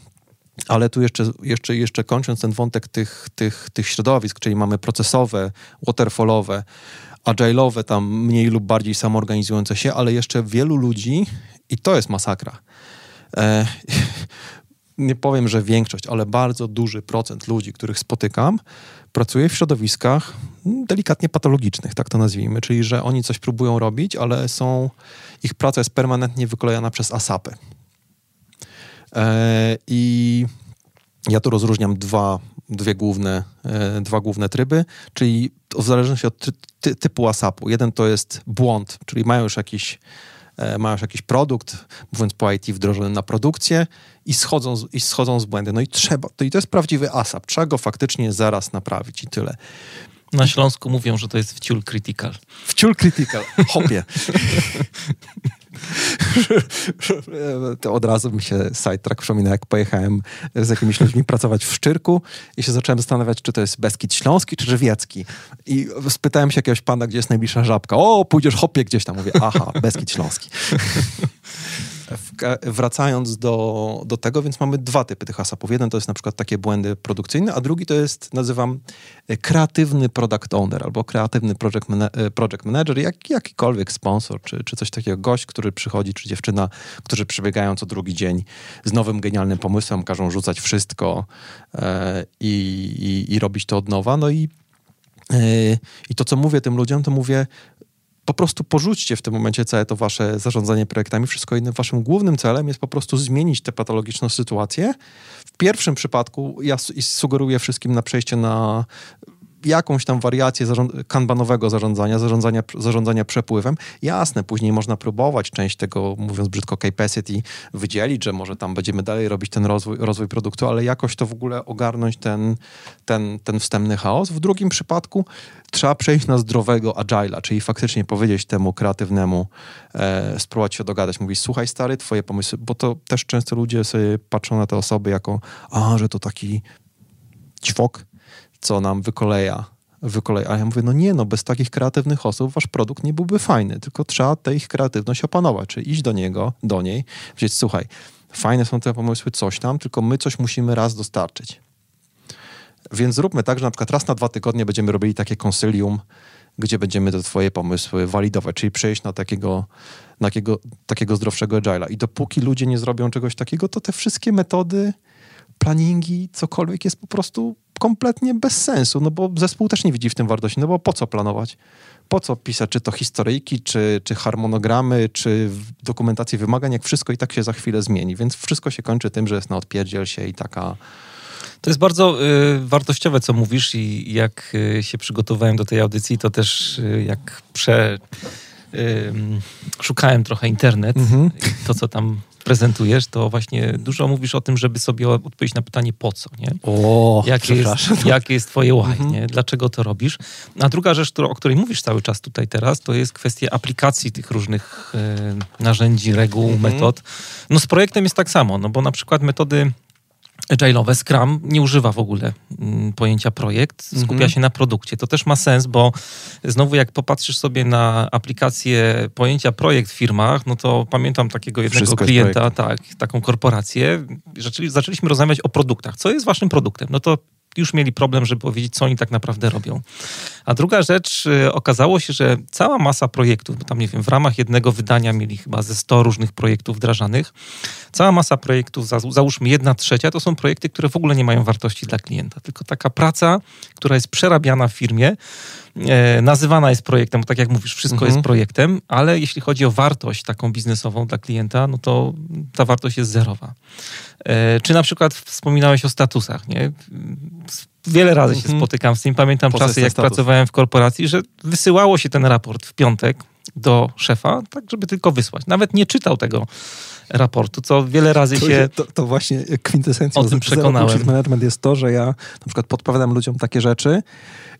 Ale tu jeszcze, jeszcze, jeszcze kończąc ten wątek tych, tych, tych środowisk, czyli mamy procesowe, waterfallowe, agile'owe, tam mniej lub bardziej samoorganizujące się, ale jeszcze wielu ludzi, i to jest masakra. E, nie powiem, że większość, ale bardzo duży procent ludzi, których spotykam, pracuje w środowiskach delikatnie patologicznych, tak to nazwijmy, czyli że oni coś próbują robić, ale są, ich praca jest permanentnie wykolejana przez asapy. E, I ja tu rozróżniam dwa, dwie główne, e, dwa główne tryby, czyli w zależności od ty, ty, typu ASAP-u. Jeden to jest błąd, czyli mają już jakiś e, mają jakiś produkt, mówiąc po IT, wdrożony na produkcję i schodzą, z, i schodzą z błędy. No i trzeba, to, i to jest prawdziwy ASAP, trzeba go faktycznie zaraz naprawić i tyle. Na Śląsku mówią, że to jest wciul critical. Wciul critical, hopie. to od razu mi się sidetrack przypomina, jak pojechałem z jakimiś ludźmi pracować w Szczyrku i się zacząłem zastanawiać, czy to jest Beskid Śląski, czy Żywiecki. I spytałem się jakiegoś pana, gdzie jest najbliższa żabka. O, pójdziesz hopie gdzieś tam. Mówię, aha, Beskid Śląski. wracając do, do tego, więc mamy dwa typy tych asapów. Jeden to jest na przykład takie błędy produkcyjne, a drugi to jest, nazywam, e, kreatywny product owner albo kreatywny project, e, project manager, jak, jakikolwiek sponsor, czy, czy coś takiego, gość, który przychodzi, czy dziewczyna, którzy przybiegają co drugi dzień z nowym, genialnym pomysłem, każą rzucać wszystko e, i, i, i robić to od nowa. No i e, i to, co mówię tym ludziom, to mówię, po prostu porzućcie w tym momencie całe to wasze zarządzanie projektami. Wszystko inne. Waszym głównym celem jest po prostu zmienić tę patologiczną sytuację. W pierwszym przypadku ja sugeruję wszystkim na przejście na jakąś tam wariację kanbanowego zarządzania, zarządzania, zarządzania przepływem. Jasne, później można próbować część tego, mówiąc brzydko, capacity wydzielić, że może tam będziemy dalej robić ten rozwój, rozwój produktu, ale jakoś to w ogóle ogarnąć ten, ten, ten wstępny chaos. W drugim przypadku trzeba przejść na zdrowego agile'a, czyli faktycznie powiedzieć temu kreatywnemu, e, spróbować się dogadać, mówić, słuchaj stary, twoje pomysły, bo to też często ludzie sobie patrzą na te osoby jako, a, że to taki ćwok, co nam wykoleja. wykoleja. A ja mówię, no nie, no bez takich kreatywnych osób wasz produkt nie byłby fajny, tylko trzeba tę ich kreatywność opanować, czyli iść do niego, do niej, powiedzieć, słuchaj, fajne są te pomysły, coś tam, tylko my coś musimy raz dostarczyć. Więc zróbmy tak, że na przykład raz na dwa tygodnie będziemy robili takie konsylium, gdzie będziemy te twoje pomysły walidować, czyli przejść na takiego, na takiego, takiego zdrowszego agile'a. I dopóki ludzie nie zrobią czegoś takiego, to te wszystkie metody, planingi, cokolwiek jest po prostu kompletnie bez sensu, no bo zespół też nie widzi w tym wartości, no bo po co planować? Po co pisać, czy to historyjki, czy, czy harmonogramy, czy dokumentację wymagań, jak wszystko i tak się za chwilę zmieni, więc wszystko się kończy tym, że jest na odpierdziel się i taka... To jest bardzo y, wartościowe, co mówisz i jak y, się przygotowałem do tej audycji, to też y, jak prze... szukałem trochę internet, mhm. to co tam prezentujesz, to właśnie dużo mówisz o tym, żeby sobie odpowiedzieć na pytanie po co, nie? O, jakie, jest, jakie jest twoje why, mhm. nie? Dlaczego to robisz? A druga rzecz, o której mówisz cały czas tutaj teraz, to jest kwestia aplikacji tych różnych e, narzędzi, reguł, mhm. metod. No z projektem jest tak samo, no bo na przykład metody agile'owe, Scrum nie używa w ogóle mm, pojęcia projekt, skupia mhm. się na produkcie. To też ma sens, bo znowu jak popatrzysz sobie na aplikację pojęcia projekt w firmach, no to pamiętam takiego jednego Wszystko klienta, tak, taką korporację, zaczęli, zaczęliśmy rozmawiać o produktach. Co jest waszym produktem? No to już mieli problem, żeby powiedzieć, co oni tak naprawdę robią. A druga rzecz, y, okazało się, że cała masa projektów, bo tam nie wiem, w ramach jednego wydania mieli chyba ze 100 różnych projektów wdrażanych, cała masa projektów, załóżmy jedna trzecia, to są projekty, które w ogóle nie mają wartości dla klienta, tylko taka praca, która jest przerabiana w firmie, e, nazywana jest projektem, bo tak jak mówisz, wszystko mhm. jest projektem, ale jeśli chodzi o wartość taką biznesową dla klienta, no to ta wartość jest zerowa. E, czy na przykład wspominałeś o statusach, nie? Wiele razy się mhm. spotykam z tym. Pamiętam czasy, jak status. pracowałem w korporacji, że wysyłało się ten raport w piątek do szefa, tak żeby tylko wysłać. Nawet nie czytał tego raportu, co wiele razy to, się to, to właśnie kwintesencją o tym przekonałem. management jest to, że ja na przykład podpowiadam ludziom takie rzeczy.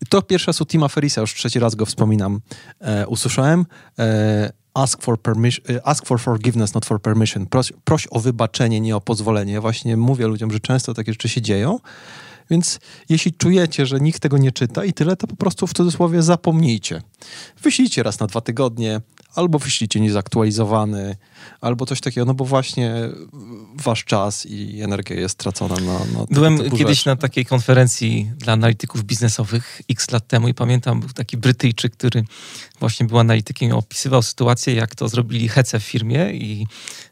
To pierwszy raz u Tima Ferisa, już trzeci raz go wspominam, e, usłyszałem. E, ask for, permission, e, ask for forgiveness, not for permission. Proś, proś o wybaczenie, nie o pozwolenie. Ja właśnie mówię ludziom, że często takie rzeczy się dzieją. Więc jeśli czujecie, że nikt tego nie czyta i tyle, to po prostu w cudzysłowie zapomnijcie. Wyślijcie raz na dwa tygodnie, albo wyślijcie niezaktualizowany, albo coś takiego, no bo właśnie wasz czas i energia jest stracona na, na Byłem kiedyś rzeczy. na takiej konferencji dla analityków biznesowych x lat temu i pamiętam, był taki Brytyjczyk, który właśnie był analitykiem i opisywał sytuację, jak to zrobili hece w firmie i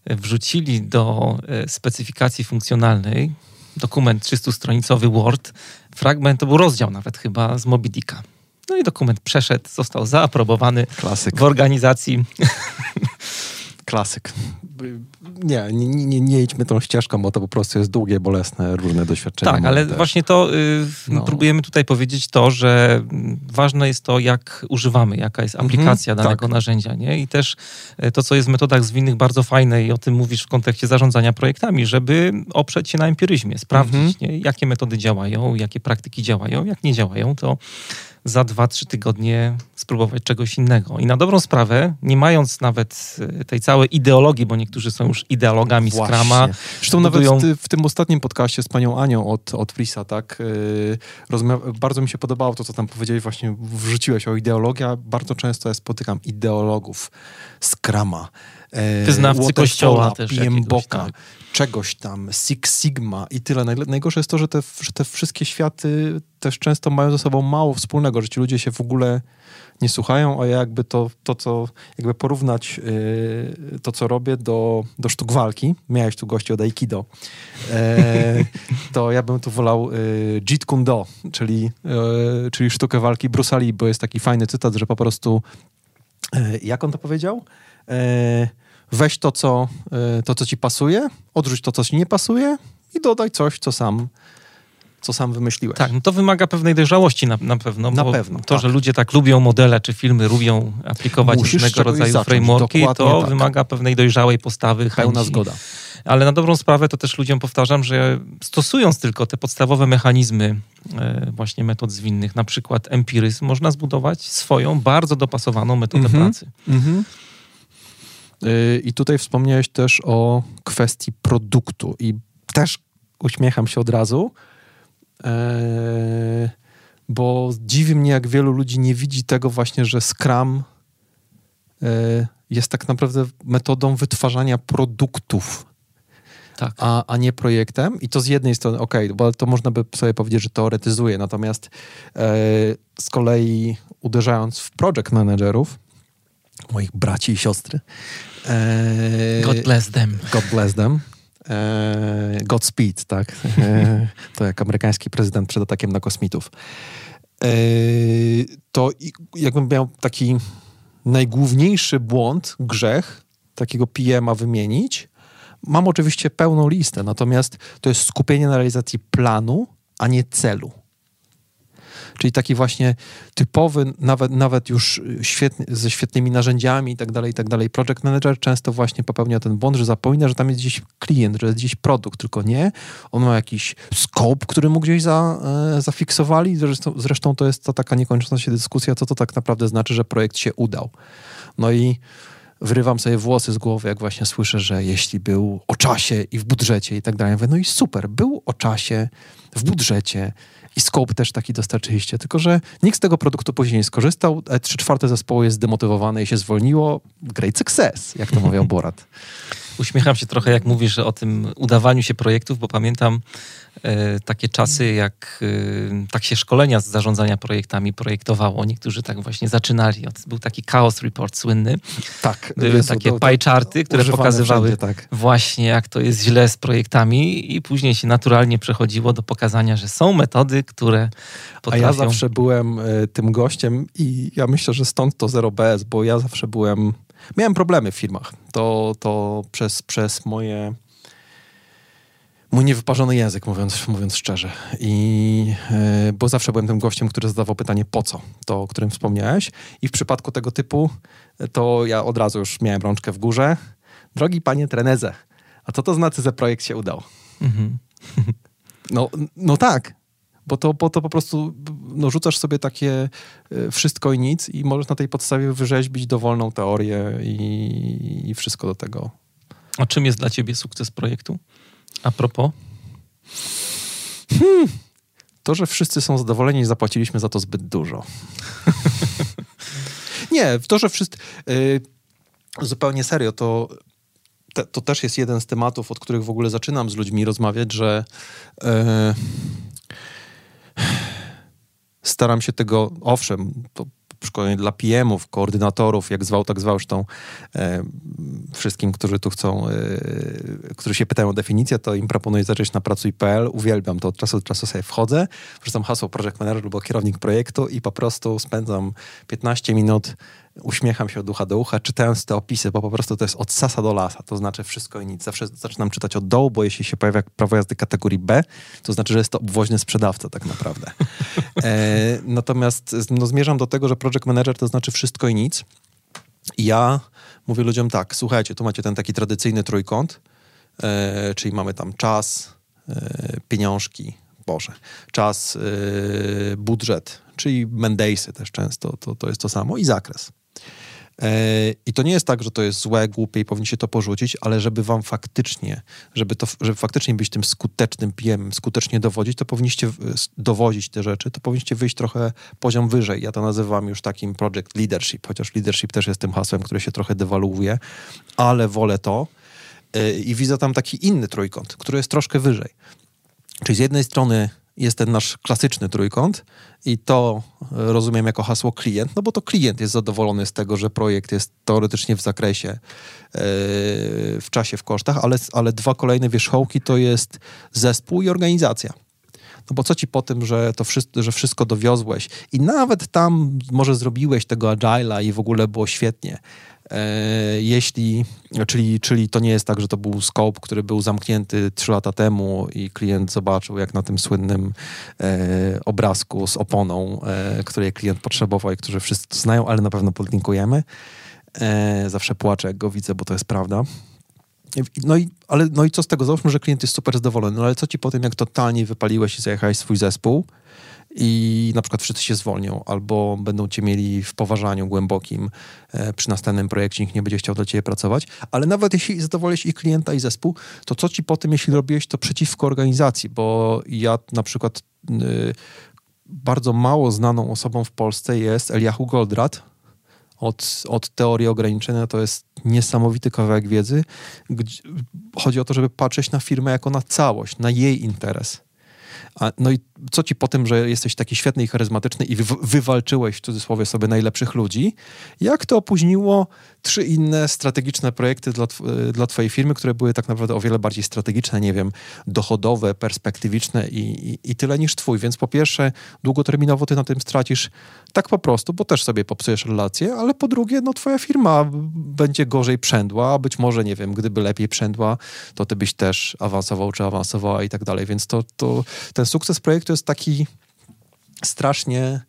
wrzucili do e, specyfikacji funkcjonalnej dokument 300-stronicowy Word, fragment, to był rozdział nawet chyba z Moby Dicka. No i dokument przeszedł, został zaaprobowany Klasyk. w organizacji. Klasyk. Nie, nie, nie, nie idźmy tą ścieżką, bo to po prostu jest długie, bolesne, różne doświadczenia. Tak, ale właśnie to y, no. próbujemy tutaj powiedzieć to, że ważne jest to, jak używamy, jaka jest aplikacja mhm, danego tak. narzędzia, nie? I też y, to, co jest w metodach zwinnych bardzo fajne i o tym mówisz w kontekście zarządzania projektami, żeby oprzeć się na empiryzmie, sprawdzić, mhm. nie? jakie metody działają, jakie praktyki działają, jak nie działają, to za dwa, trzy tygodnie spróbować czegoś innego. I na dobrą sprawę, nie mając nawet e, tej całej ideologii, bo niektórzy są już ideologami Właśnie. Scrama. Zresztą budują... nawet w tym ostatnim podcaście z panią Anią od, od Frisa, tak, yy, bardzo mi się podobało to, co tam powiedziałeś, właśnie wrzuciłeś o ideologię. Bardzo często ja spotykam ideologów Scrama. Wyznawcy kościoła też. Boka, tak. czegoś tam, Six Sigma i tyle. Najgorsze jest to, że te, że te wszystkie światy też często mają ze sobą mało wspólnego, że ci ludzie się w ogóle nie słuchają, a ja jakby to, to co, jakby porównać yy, to, co robię do, do sztuk walki, miałeś tu gości od Aikido, e, to ja bym tu wolał yy, Jeet Kune Do, czyli, yy, czyli sztukę walki Bruce Lee, bo jest taki fajny cytat, że po prostu, yy, jak on to powiedział? Weź to co, yy, to, co ci pasuje, odrzuć to, co ci nie pasuje i dodaj coś, co sam co sam wymyśliłeś. Tak, no to wymaga pewnej dojrzałości na, na pewno. Na pewno. To, tak. że ludzie tak lubią modele czy filmy, lubią aplikować Musisz różnego rodzaju zacząć, frameworki, to tak. wymaga pewnej dojrzałej postawy. Pełna chęci. zgoda. Ale na dobrą sprawę to też ludziom powtarzam, że stosując tylko te podstawowe mechanizmy e, właśnie metod zwinnych, na przykład empiryzm, można zbudować swoją bardzo dopasowaną metodę mm -hmm. pracy. Mm -hmm. I tutaj wspomniałeś też o kwestii produktu i też uśmiecham się od razu, Eee, bo dziwi mnie, jak wielu ludzi nie widzi tego właśnie, że Scrum eee, jest tak naprawdę metodą wytwarzania produktów, tak. a, a nie projektem. I to z jednej strony, ok, bo to można by sobie powiedzieć, że teoretyzuje, natomiast z kolei uderzając w project managerów, moich braci i siostry. E, God bless them. God bless them. E, Godspeed, tak? E, to jak amerykański prezydent przed atakiem na kosmitów. To jakbym miał taki najgłówniejszy błąd, grzech takiego PM-a wymienić, mam oczywiście pełną listę, natomiast to jest skupienie na realizacji planu, a nie celu. Czyli taki właśnie typowy, nawet, nawet już świetny, ze świetnymi narzędziami i tak dalej, i tak dalej. Project manager często właśnie popełnia ten błąd, że zapomina, że tam jest gdzieś klient, że jest gdzieś produkt, tylko nie. On ma jakiś scope, który mu gdzieś za, e, zafiksowali. Zresztą, zresztą to jest to taka niekończąca się dyskusja, co to tak naprawdę znaczy, że projekt się udał. No i wyrywam sobie włosy z głowy, jak właśnie słyszę, że jeśli był o czasie i w budżecie i tak dalej. mówię, no i super, był o czasie, w budżecie, i scope też taki dostarczyliście, tylko że nikt z tego produktu później nie skorzystał, e, trzy czwarte zespołu jest zdemotywowane i się zwolniło. Great success, jak to mówił Borat. Uśmiecham się trochę, jak mówisz o tym udawaniu się projektów, bo pamiętam e, takie czasy, jak e, tak się szkolenia z zarządzania projektami projektowało. Niektórzy tak właśnie zaczynali. Był taki Chaos Report słynny. Tak. Były takie to, pie charty, które pokazywały wszędzie, tak. właśnie, jak to jest źle z projektami i później się naturalnie przechodziło do pokazania, że są metody, które potrafią... A ja zawsze byłem y, tym gościem i ja myślę, że stąd to zero BS, bo ja zawsze byłem Miałem problemy w firmach. To, to przez, przez moje mój niewyparzony język, mówiąc, mówiąc szczerze. I, yy, bo zawsze byłem tym gościem, który zadawał pytanie po co, to o którym wspomniałeś. I w przypadku tego typu, to ja od razu już miałem rączkę w górze. Drogi panie treneze, a co to znaczy, że projekt się udał? Mhm. No, no tak, bo to, bo to po prostu no, rzucasz sobie takie e, wszystko i nic i możesz na tej podstawie wyrzeźbić dowolną teorię i, i wszystko do tego. A czym jest dla ciebie sukces projektu? A propos? Hmm. To, że wszyscy są zadowoleni i zapłaciliśmy za to zbyt dużo. Nie, to, że wszyscy... Yy, zupełnie serio, to te, to też jest jeden z tematów, od których w ogóle zaczynam z ludźmi rozmawiać, że yy, staram się tego, owszem, to szkolenie dla PM-ów, koordynatorów, jak zwał, tak zwał, zresztą e, wszystkim, którzy tu chcą, e, którzy się pytają o definicję, to im proponuję zacząć na pracuj.pl. Uwielbiam to, od czasu do czasu sobie wchodzę, wrzucam hasło project manager albo kierownik projektu i po prostu spędzam 15 minut uśmiecham się od ucha do ucha, czytając te opisy, bo po prostu to jest od sasa do lasa, to znaczy wszystko i nic. Zawsze zaczynam czytać od dołu, bo jeśli się pojawia prawo jazdy kategorii B, to znaczy, że jest to obwoźny sprzedawca tak naprawdę. E, natomiast no, zmierzam do tego, że project manager to znaczy wszystko i nic. Ja mówię ludziom tak, słuchajcie, tu macie ten taki tradycyjny trójkąt, e, czyli mamy tam czas, e, pieniążki, Boże, czas, e, budżet, czyli Mendeysy też często, to, to jest to samo i zakres. E, I to nie jest tak, że to jest złe, głupie i powinniście to porzucić, ale żeby wam faktycznie, żeby, to, żeby faktycznie być tym skutecznym PM, skutecznie dowodzić, to powinniście dowodzić te rzeczy, to powinniście wyjść trochę poziom wyżej. Ja to nazywam już takim project leadership, chociaż leadership też jest tym hasłem, które się trochę dewaluuje, ale wolę to e, i widzę tam taki inny trójkąt, który jest troszkę wyżej. Czyli z jednej strony jest ten nasz klasyczny trójkąt i to rozumiem jako hasło klient, no bo to klient jest zadowolony z tego, że projekt jest teoretycznie w zakresie, yy, w czasie, w kosztach, ale, ale dwa kolejne wierzchołki to jest zespół i organizacja. No bo co ci po tym, że to wszystko, że wszystko dowiozłeś i nawet tam może zrobiłeś tego agile'a i w ogóle było świetnie, E, jeśli, czyli, czyli to nie jest tak, że to był scope, który był zamknięty trzy lata temu i klient zobaczył, jak na tym słynnym e, obrazku z oponą, e, której klient potrzebował i którzy wszyscy to znają, ale na pewno podlinkujemy. Zawsze płaczę, jak go widzę, bo to jest prawda. No i, ale, no i co z tego? Załóżmy, że klient jest super zadowolony, no ale co ci po tym, jak totalnie wypaliłeś i zajechałeś swój zespół, i na przykład wszyscy się zwolnią, albo będą cię mieli w poważaniu głębokim e, przy następnym projekcie, nikt nie będzie chciał dla ciebie pracować, ale nawet jeśli zadowolisz i klienta, i zespół, to co ci po tym, jeśli robiłeś to przeciwko organizacji, bo ja na przykład y, bardzo mało znaną osobą w Polsce jest Eliahu Goldratt, od, od teorii ograniczenia to jest niesamowity kawałek wiedzy. Chodzi o to, żeby patrzeć na firmę jako na całość, na jej interes. A, no i co ci po tym, że jesteś taki świetny i charyzmatyczny i wy, wywalczyłeś w cudzysłowie sobie najlepszych ludzi, jak to opóźniło trzy inne strategiczne projekty dla, dla twojej firmy, które były tak naprawdę o wiele bardziej strategiczne, nie wiem, dochodowe, perspektywiczne i, i, i tyle niż twój. Więc po pierwsze, długoterminowo ty na tym stracisz tak po prostu, bo też sobie popsujesz relacje, ale po drugie, no twoja firma będzie gorzej przędła, a być może, nie wiem, gdyby lepiej przędła, to ty byś też awansował czy awansowała i tak dalej. Więc to, to ten sukces projektu jest taki strasznie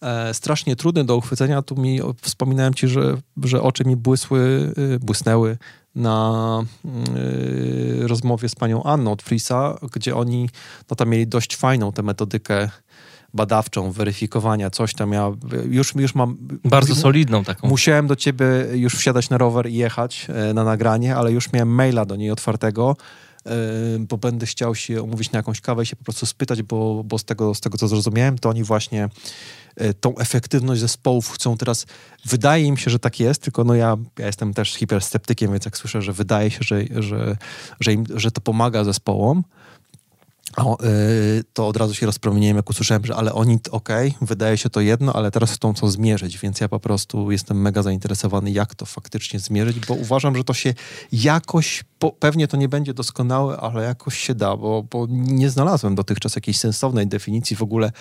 e, strasznie trudny do uchwycenia. Tu mi wspominałem ci, że, że oczy mi błysły, y, błysnęły na y, rozmowie z panią Anną od Frisa, gdzie oni no, tam mieli dość fajną tę metodykę badawczą, weryfikowania, coś tam ja już, już mam... Bardzo solidną taką. Musiałem do ciebie już wsiadać na rower i jechać e, na nagranie, ale już miałem maila do niej otwartego, bo będę chciał się umówić na jakąś kawę i się po prostu spytać, bo, bo z, tego, z tego, co zrozumiałem, to oni właśnie e, tą efektywność zespołów chcą teraz, wydaje im się, że tak jest, tylko no ja, ja jestem też hipersceptykiem, więc jak słyszę, że wydaje się, że, że, że, im, że to pomaga zespołom, Y, to od razu się rozpromieniłem, jak usłyszałem, że ale oni, okej, okay, wydaje się to jedno, ale teraz chcą to zmierzyć, więc ja po prostu jestem mega zainteresowany, jak to faktycznie zmierzyć, bo uważam, że to się jakoś, po, pewnie to nie będzie doskonałe, ale jakoś się da, bo, bo nie znalazłem dotychczas jakiejś sensownej definicji w ogóle,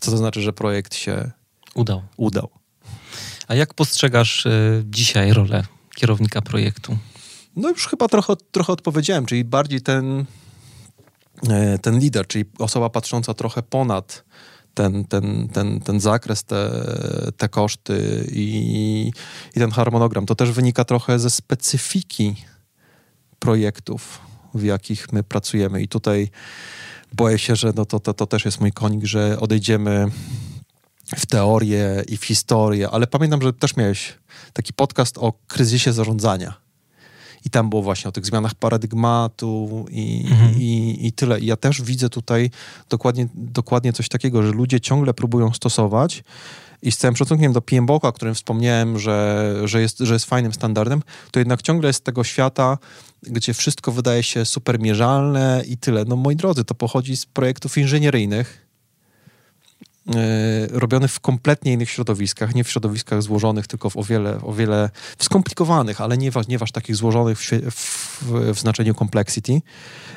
co to znaczy, że projekt się udał. udał. A jak postrzegasz y, dzisiaj rolę kierownika projektu? No już chyba trochę, trochę odpowiedziałem, czyli bardziej ten ten lider, czyli osoba patrząca trochę ponad ten, ten, ten, ten zakres, te, te koszty i, i ten harmonogram. To też wynika trochę ze specyfiki projektów, w jakich my pracujemy. I tutaj boję się, że no to, to, to też jest mój konik, że odejdziemy w teorię i w historię, ale pamiętam, że też miałeś taki podcast o kryzysie zarządzania i tam było właśnie o tych zmianach paradygmatu i, mhm. i, i tyle. I ja też widzę tutaj dokładnie, dokładnie coś takiego, że ludzie ciągle próbują stosować i z całym szacunkiem do PMBOK, o którym wspomniałem, że, że, jest, że jest fajnym standardem, to jednak ciągle jest z tego świata, gdzie wszystko wydaje się super mierzalne i tyle. No moi drodzy, to pochodzi z projektów inżynieryjnych, robiony w kompletnie innych środowiskach, nie w środowiskach złożonych, tylko w o wiele, o wiele skomplikowanych, ale nie nie waż takich złożonych w, w, w znaczeniu complexity.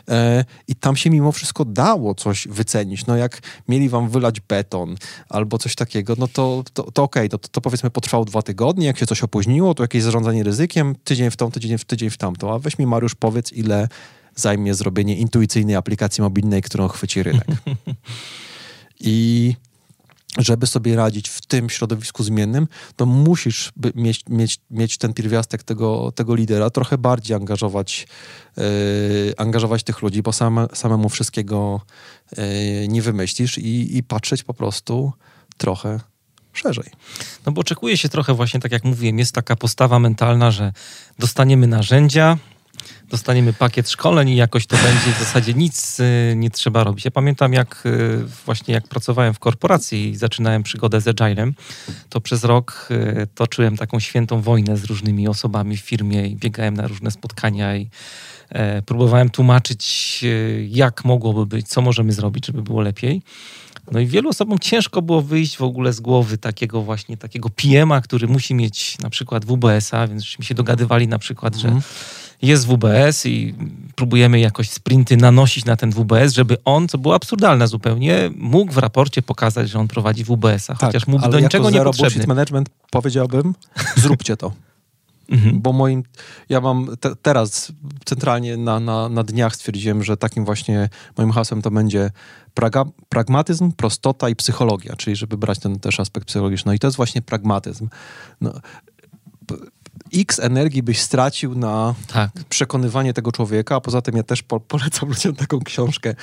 E, I tam się mimo wszystko dało coś wycenić. No jak mieli wam wylać beton albo coś takiego, no to, to, to okej, okay, to, to powiedzmy potrwało dwa tygodnie, jak się coś opóźniło, to jakieś zarządzanie ryzykiem, tydzień w tą, tydzień w tydzień w tamtą. A weź mi Mariusz powiedz, ile zajmie zrobienie intuicyjnej aplikacji mobilnej, którą chwyci rynek. I żeby sobie radzić w tym środowisku zmiennym, to musisz mieć, mieć, mieć ten pierwiastek tego, tego lidera, trochę bardziej angażować, yy, angażować tych ludzi, bo same, samemu wszystkiego yy, nie wymyślisz i, i patrzeć po prostu trochę szerzej. No bo oczekuje się trochę właśnie, tak jak mówiłem, jest taka postawa mentalna, że dostaniemy narzędzia, dostaniemy pakiet szkoleń i jakoś to będzie w zasadzie nic y, nie trzeba robić. Ja pamiętam jak y, właśnie jak pracowałem w korporacji i zaczynałem przygodę z Agilem, to przez rok y, toczyłem taką świętą wojnę z różnymi osobami w firmie i biegałem na różne spotkania i e, próbowałem tłumaczyć jak mogłoby być, co możemy zrobić, żeby było lepiej. No i wielu osobom ciężko było wyjść w ogóle z głowy takiego właśnie takiego PM-a, który musi mieć na przykład WBS-a, więc żeśmy się dogadywali na przykład, że mhm jest WBS i próbujemy jakoś sprinty nanosić na ten WBS, żeby on, co było absurdalne zupełnie, mógł w raporcie pokazać, że on prowadzi WBS-a, tak, chociaż mógł do niczego nie potrzebny. management powiedziałbym, zróbcie to. Mhm. Bo moim, ja mam te, teraz centralnie na, na, na dniach stwierdziłem, że takim właśnie moim hasłem to będzie praga, pragmatyzm, prostota i psychologia, czyli żeby brać ten też aspekt psychologiczny. No i to jest właśnie pragmatyzm. No, x energii byś stracił na tak. przekonywanie tego człowieka, a poza tym ja też po polecam ludziom taką książkę.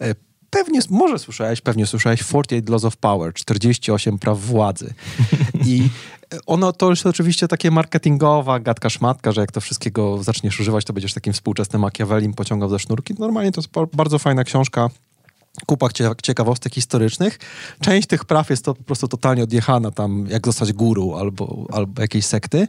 E, pewnie, może słyszałeś, pewnie słyszałeś 48 Laws of Power, 48 praw władzy. I ono to jest oczywiście takie marketingowa gadka szmatka, że jak to wszystkiego zaczniesz używać, to będziesz takim współczesnym Machiavellim pociągał za sznurki. Normalnie to jest bardzo fajna książka kupa ciekawostek historycznych. Część tych praw jest to po prostu totalnie odjechana, tam jak zostać guru albo, albo jakiejś sekty,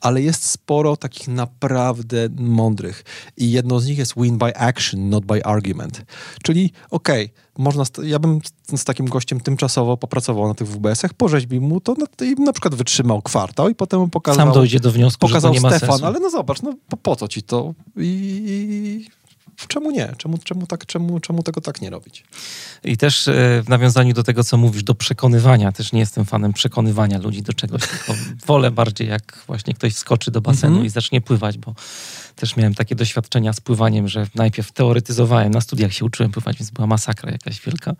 ale jest sporo takich naprawdę mądrych. I jedno z nich jest win by action, not by argument. Czyli okej, okay, można, ja bym z, z, takim gościem tymczasowo popracował na tych WBS-ach, porzeźbił mu to no, i na przykład wytrzymał kwartał i potem mu pokazał... Sam dojdzie do wniosku, pokazał że to nie ma Stefan, sensu. ale no zobacz, no po, po co ci to? I, czemu nie? Czemu, czemu, tak, czemu, czemu tego tak nie robić? I też e, w nawiązaniu do tego, co mówisz, do przekonywania, też nie jestem fanem przekonywania ludzi do czegoś, tylko wolę bardziej jak właśnie ktoś skoczy do basenu mm -hmm. i zacznie pływać, bo też miałem takie doświadczenia z pływaniem, że najpierw teoretyzowałem, na studiach się uczyłem pływać, więc była masakra jakaś wielka.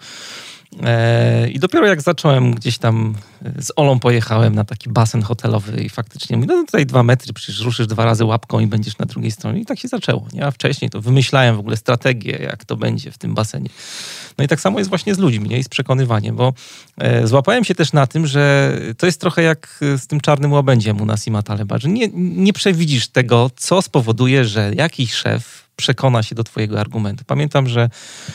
E, I dopiero jak zacząłem gdzieś tam e, z Olą pojechałem na taki basen hotelowy i faktycznie mówię, no tutaj dwa metry, przecież ruszysz dwa razy łapką i będziesz na drugiej stronie. I tak się zaczęło. Nie? A wcześniej to wymyślałem w ogóle strategię, jak to będzie w tym basenie. No i tak samo jest właśnie z ludźmi nie? i z przekonywaniem, bo e, złapałem się też na tym, że to jest trochę jak z tym czarnym łabędziem u nas i Mataleba, że nie, nie przewidzisz tego, co spowoduje, że jakiś szef przekona się do Twojego argumentu. Pamiętam, że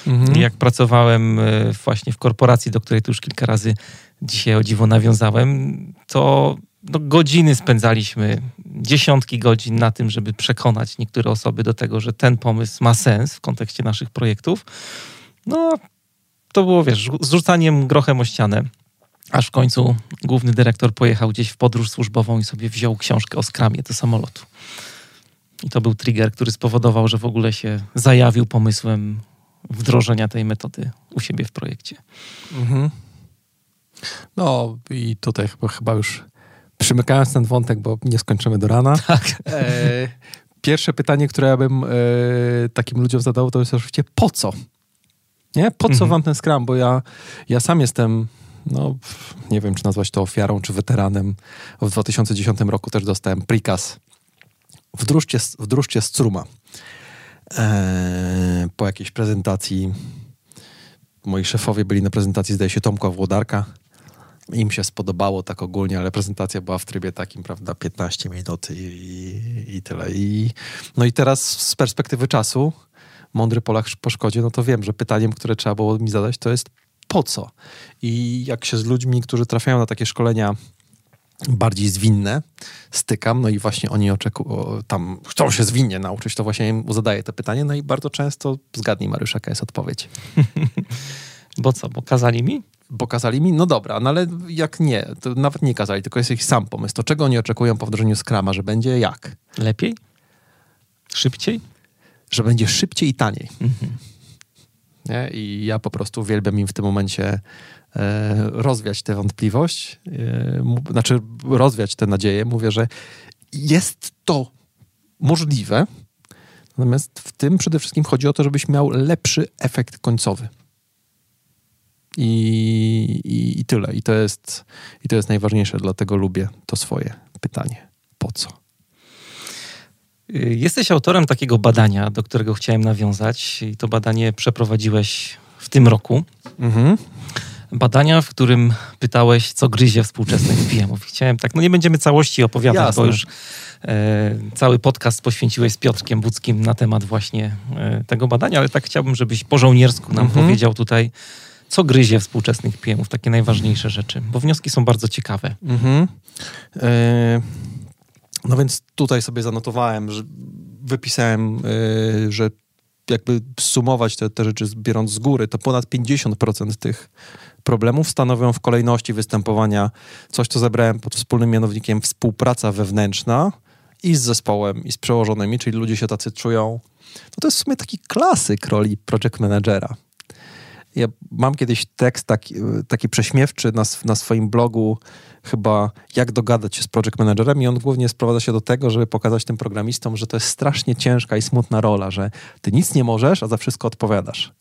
mhm. jak pracowałem e, właśnie w korporacji, do której tu już kilka razy dzisiaj o dziwo nawiązałem, to no, godziny spędzaliśmy, dziesiątki godzin na tym, żeby przekonać niektóre osoby do tego, że ten pomysł ma sens w kontekście naszych projektów. No, to było, wiesz, zrzucaniem grochem o ścianę. Aż w końcu główny dyrektor pojechał gdzieś w podróż służbową i sobie wziął książkę o skramie do samolotu. I to był trigger, który spowodował, że w ogóle się zajawił pomysłem wdrożenia tej metody u siebie w projekcie. Mhm. No i tutaj chyba, chyba już przymykając ten wątek, bo nie skończymy do rana. Tak. E, pierwsze pytanie, które ja bym e, takim ludziom zadał, to jest oczywiście po co? Nie? Po co mhm. wam ten Scrum? Bo ja, ja sam jestem no, nie wiem, czy nazwać to ofiarą, czy weteranem. W 2010 roku też dostałem prikaz wdróżcie, wdróżcie struma. Eee, po jakiejś prezentacji moi szefowie byli na prezentacji, zdaje się, Tomka Włodarka. Im się spodobało tak ogólnie, ale prezentacja była w trybie takim, prawda, 15 minut i, i, i tyle. I, no i teraz z perspektywy czasu, mądry Polak po szkodzie, no to wiem, że pytaniem, które trzeba było mi zadać, to jest po co? I jak się z ludźmi, którzy trafiają na takie szkolenia bardziej zwinne stykam, no i właśnie oni oczekują, tam chcą się zwinnie nauczyć, to właśnie im zadaję to pytanie, no i bardzo często zgadnij Mariusz, jaka jest odpowiedź. bo co, bo kazali mi? bo kazali mi, no dobra, no ale jak nie, to nawet nie kazali, tylko jest ich sam pomysł. To czego oni oczekują po wdrożeniu Scrama, że będzie jak? Lepiej? Szybciej? Że będzie szybciej i taniej. Mhm. I ja po prostu uwielbiam im w tym momencie rozwiać tę wątpliwość, e, znaczy rozwiać tę nadzieję. Mówię, że jest to możliwe, natomiast w tym przede wszystkim chodzi o to, żebyś miał lepszy efekt końcowy. I, i, I, tyle. I to, jest, I to jest najważniejsze, dlatego lubię to swoje pytanie. Po co? Jesteś autorem takiego badania, do którego chciałem nawiązać. I to badanie przeprowadziłeś w tym roku. Mhm. Badania, w którym pytałeś, co gryzie współczesnych PM-ów. Chciałem tak, no nie będziemy całości opowiadać, Jasne. bo już e, cały podcast poświęciłeś z Piotrkiem Budzkim na temat właśnie e, tego badania, ale tak chciałbym, żebyś po żołniersku nam mhm. powiedział tutaj, co gryzie współczesnych PM-ów, takie najważniejsze rzeczy, bo wnioski są bardzo ciekawe. Mhm. E, no więc tutaj sobie zanotowałem, że wypisałem, e, że jakby sumować te, te rzeczy biorąc z góry, to ponad 50% tych problemów stanowią w kolejności występowania coś, co zebrałem pod wspólnym mianownikiem współpraca wewnętrzna i z zespołem, i z przełożonymi, czyli ludzie się tacy czują. No to jest w sumie taki klasyk roli project managera. Ja mam kiedyś tekst taki, taki prześmiewczy na, na swoim blogu, chyba jak dogadać się z project managerem i on głównie sprowadza się do tego, żeby pokazać tym programistom, że to jest strasznie ciężka i smutna rola, że ty nic nie możesz, a za wszystko odpowiadasz.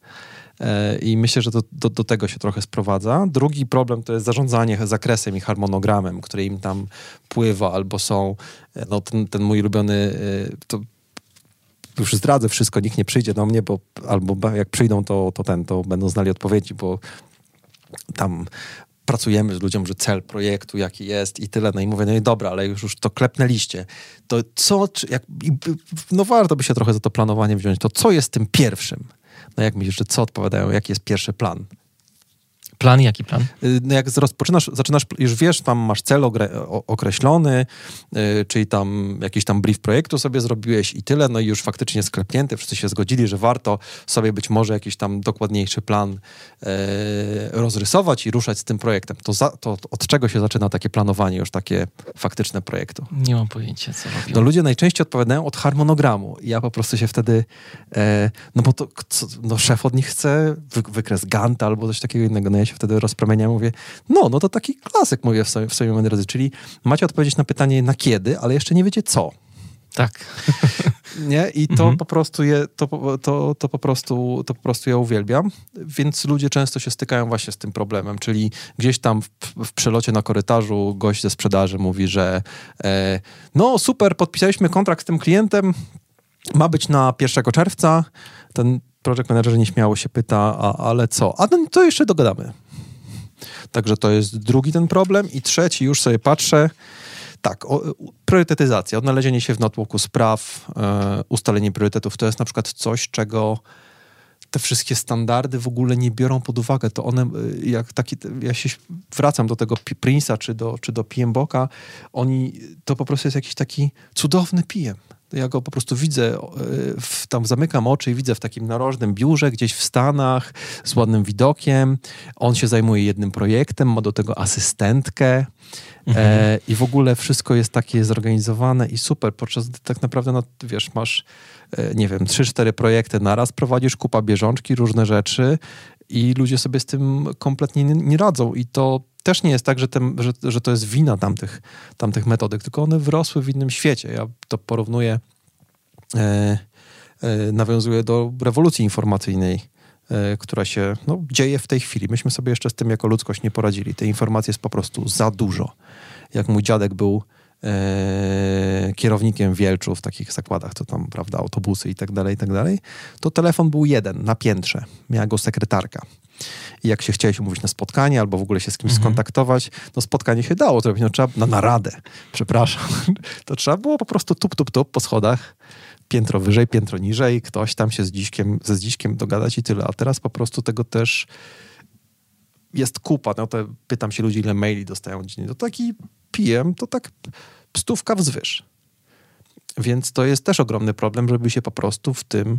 E, I myślę, że to, do, do, tego się trochę sprowadza. Drugi problem to jest zarządzanie zakresem i harmonogramem, który im tam pływa, albo są, e, no ten, ten mój ulubiony, e, to już zdradzę wszystko, nikt nie przyjdzie do mnie, bo albo jak przyjdą, to, to ten, to będą znali odpowiedzi, bo tam pracujemy z ludziom, że cel projektu jaki jest i tyle. No i mówię, no i dobra, ale już, już to klepnęliście. To co, jak, no warto by się trochę za to planowanie wziąć. To co jest tym pierwszym? No jak myślisz, że co odpowiadają? Jaki jest pierwszy plan? Plan? Jaki plan? Y, no jak rozpoczynasz, zaczynasz, już wiesz, tam masz cel określony, yy, czyli tam jakiś tam brief projektu sobie zrobiłeś i tyle, no i już faktycznie sklepnięty, wszyscy się zgodzili, że warto sobie być może jakiś tam dokładniejszy plan yy, rozrysować i ruszać z tym projektem. To, za, to od czego się zaczyna takie planowanie już takie faktyczne projektu? Nie mam pojęcia, co robią. No ludzie najczęściej odpowiadają od harmonogramu. Ja po prostu się wtedy, yy, no bo to no szef od nich chce wy, wykres Ganta albo coś takiego innego, no ja się wtedy rozpromienia, mówię, no, no to taki klasyk, mówię w sobie, w sobie moi drodzy, czyli macie odpowiedzieć na pytanie na kiedy, ale jeszcze nie wiecie co. Tak. Nie? I to mhm. po prostu je, to, to, to, po prostu, to po prostu ja uwielbiam. Więc ludzie często się stykają właśnie z tym problemem, czyli gdzieś tam w, w przelocie na korytarzu gość ze sprzedaży mówi, że e, no super, podpisaliśmy kontrakt z tym klientem, ma być na 1 czerwca. Ten project manager nieśmiało się pyta, a, ale co? A no, to jeszcze dogadamy. Także to jest drugi ten problem. I trzeci, już sobie patrzę, tak, o, priorytetyzacja, odnalezienie się w natłoku spraw, e, ustalenie priorytetów, to jest na przykład coś, czego te wszystkie standardy w ogóle nie biorą pod uwagę. To one, e, jak taki, ja się wracam do tego Prince'a czy do, czy do PMBOKa, oni, to po prostu jest jakiś taki cudowny PM ja go po prostu widzę, e, w, tam zamykam oczy i widzę w takim narożnym biurze gdzieś w Stanach z ładnym widokiem. On się zajmuje jednym projektem, ma do tego asystentkę e, mhm. e, i w ogóle wszystko jest takie zorganizowane i super, podczas gdy tak naprawdę, no wiesz, masz, e, nie wiem, trzy, cztery projekty naraz, prowadzisz kupa bieżączki, różne rzeczy i ludzie sobie z tym kompletnie nie, nie radzą i to też nie jest tak, że, że, że to jest wina tamtych, tamtych metodyk, tylko one wrosły w innym świecie. Ja to porównuję, e, e, nawiązuję do rewolucji informacyjnej, e, która się no, dzieje w tej chwili. Myśmy sobie jeszcze z tym jako ludzkość nie poradzili. Tej informacji jest po prostu za dużo. Jak mój dziadek był e, kierownikiem Wielczu w takich zakładach, to tam, prawda, autobusy i tak dalej, i tak dalej, to telefon był jeden na piętrze. Miała go sekretarka. I jak się chciałeś umówić na spotkanie albo w ogóle się z kimś mhm. skontaktować, no spotkanie się dało zrobić, no trzeba na naradę, przepraszam. To trzeba było po prostu tup, tup, tup po schodach, piętro wyżej, piętro niżej, ktoś tam się z dziśkiem, ze zdziśkiem dogadać i tyle. A teraz po prostu tego też jest kupa. No to pytam się ludzi, ile maili dostają dziennie. To taki PM, to tak stówka wzwyż. Więc to jest też ogromny problem, żeby się po prostu w tym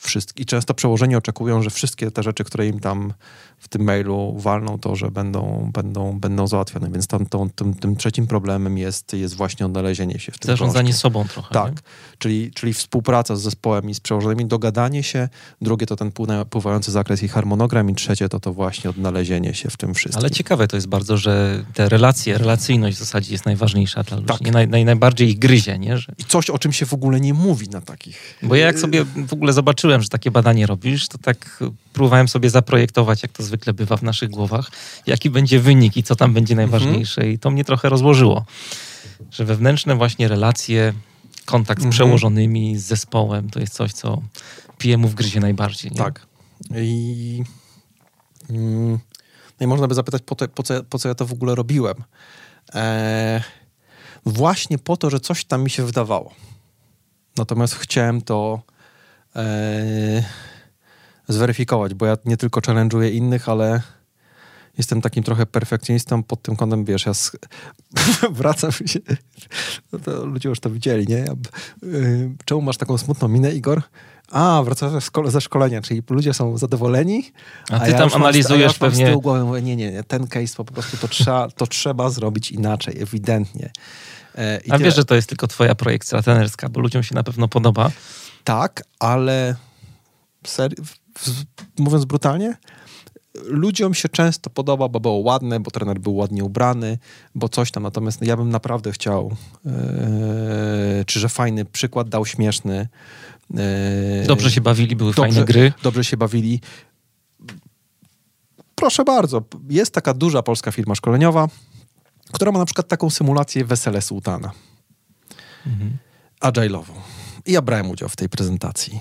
wszystkie. I często przełożeni oczekują, że wszystkie te rzeczy, które im tam w tym mailu walną, to że będą, będą, będą załatwione. Więc tam, tą, tym, tym trzecim problemem jest, jest właśnie odnalezienie się w tym Zarządzanie krążku. sobą trochę. Tak, nie? czyli, czyli współpraca z zespołem i z przełożonymi, dogadanie się, drugie to ten pływa- pływający zakres i harmonogram i trzecie to to właśnie odnalezienie się w tym wszystkim. Ale ciekawe to jest bardzo, że te relacje, relacyjność w zasadzie jest najważniejsza dla ludzi. Tak. Naj, naj, najbardziej ich gryzie, nie? Że, I coś, o czym się w ogóle nie mówi na takich... bo ja jak sobie w ogóle zobaczyłem, że takie badanie robisz, to tak próbowałem sobie zaprojektować, jak to zwykle bywa w naszych głowach, jaki będzie wynik i co tam będzie najważniejsze. I to mnie trochę rozłożyło, że wewnętrzne właśnie relacje, kontakt z Mhm. przełożonymi, z zespołem, to jest coś, co PM-ów gryzie najbardziej. Nie? Tak. I, mm, no i można by zapytać, po, to, po, co, po co ja to w ogóle robiłem. E, właśnie po to, że coś tam mi się wydawało. Natomiast chciałem to e, zweryfikować, bo ja nie tylko challenge'uję innych, ale jestem takim trochę perfekcjonistą pod tym kątem, wiesz, ja wracam się, no to ludzie już to widzieli, nie? Ja, y, czemu masz taką smutną minę, Igor? A, wracam ze, szko- ze szkolenia, czyli ludzie są zadowoleni. A ty ja tam już mam a ja analizujesz pewnie- Z tyłu głowy mówię, nie, nie, nie, ten case po prostu to trzeba, to trzeba zrobić inaczej, ewidentnie. E, A tyle. wiesz, że to jest tylko twoja projekcja trenerska, bo ludziom się na pewno podoba. Tak, ale ser- mówiąc brutalnie, ludziom się często podoba, bo było ładne, bo trener był ładnie ubrany, bo coś tam. Natomiast ja bym naprawdę chciał, yy, czy że fajny przykład dał śmieszny. yy, Dobrze się bawili, były dobrze- fajne gry. Dobrze się bawili. Proszę bardzo, jest taka duża polska firma szkoleniowa, która ma na przykład taką symulację Wesele Sułtana. Mhm. agile'ową. I ja brałem udział w tej prezentacji.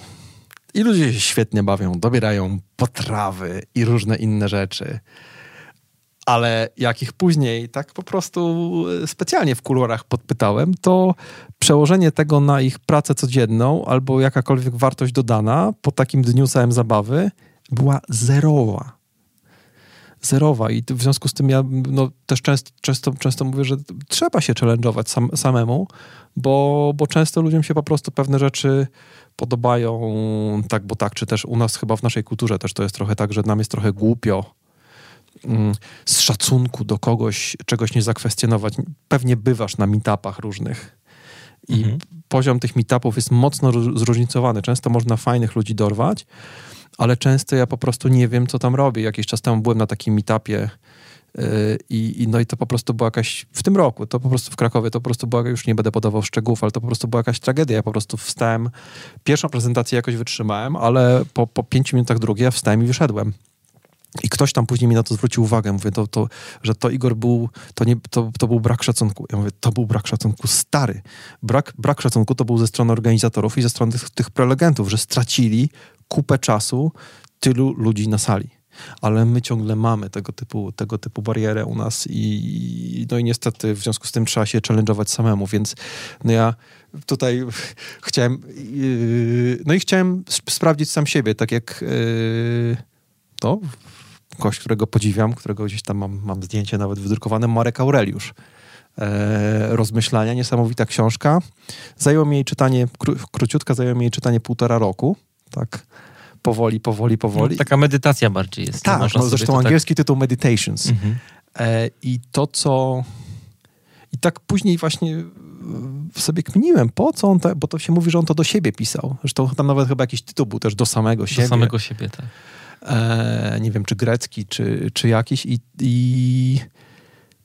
I ludzie się świetnie bawią, dobierają potrawy i różne inne rzeczy. Ale jak ich później tak po prostu e, specjalnie w kuluarach podpytałem, to przełożenie tego na ich pracę codzienną albo jakakolwiek wartość dodana po takim dniu całym zabawy była zerowa zerowa i w związku z tym ja no, też często, często, często mówię, że trzeba się challenge'ować sam, samemu, bo, bo często ludziom się po prostu pewne rzeczy podobają tak, bo tak, czy też u nas chyba w naszej kulturze też to jest trochę tak, że nam jest trochę głupio mm, z szacunku do kogoś czegoś nie zakwestionować. Pewnie bywasz na meetupach różnych i Mhm. poziom tych meetupów jest mocno ró- zróżnicowany. Często można fajnych ludzi dorwać, ale często ja po prostu nie wiem, co tam robię. Jakiś czas temu byłem na takim meetupie yy, i, i no i to po prostu była jakaś, w tym roku, to po prostu w Krakowie, to po prostu była, już nie będę podawał szczegółów, ale to po prostu była jakaś tragedia. Ja po prostu wstałem, pierwszą prezentację jakoś wytrzymałem, ale po, po pięciu minutach drugiej ja wstałem i wyszedłem. I ktoś tam później mi na to zwrócił uwagę, mówię, to, to, że to Igor był, to, nie, to, to był brak szacunku. Ja mówię, to był brak szacunku stary. Brak, brak szacunku to był ze strony organizatorów i ze strony tych, tych prelegentów, że stracili kupę czasu tylu ludzi na sali. Ale my ciągle mamy tego typu, tego typu barierę u nas i no i niestety w związku z tym trzeba się challenge'ować samemu, więc no ja tutaj chciałem yy, no i chciałem sp- sprawdzić sam siebie, tak jak yy, to gość, którego podziwiam, którego gdzieś tam mam, mam zdjęcie nawet wydrukowane, Marek Aureliusz. E, rozmyślania, niesamowita książka. Zajęło mi jej czytanie, kró, króciutka, zajęło mi jej czytanie półtora roku, tak powoli, powoli, powoli. No, taka medytacja bardziej jest. tak, no, zresztą tak- angielski tytuł Meditations. Mhm. E, I to, co... I tak później właśnie e, sobie kminiłem, po co on, te, bo to się mówi, że on to do siebie pisał. Zresztą tam nawet chyba jakiś tytuł był też do samego siebie. Do samego siebie, tak. e, nie wiem, czy grecki, czy, czy jakiś i, i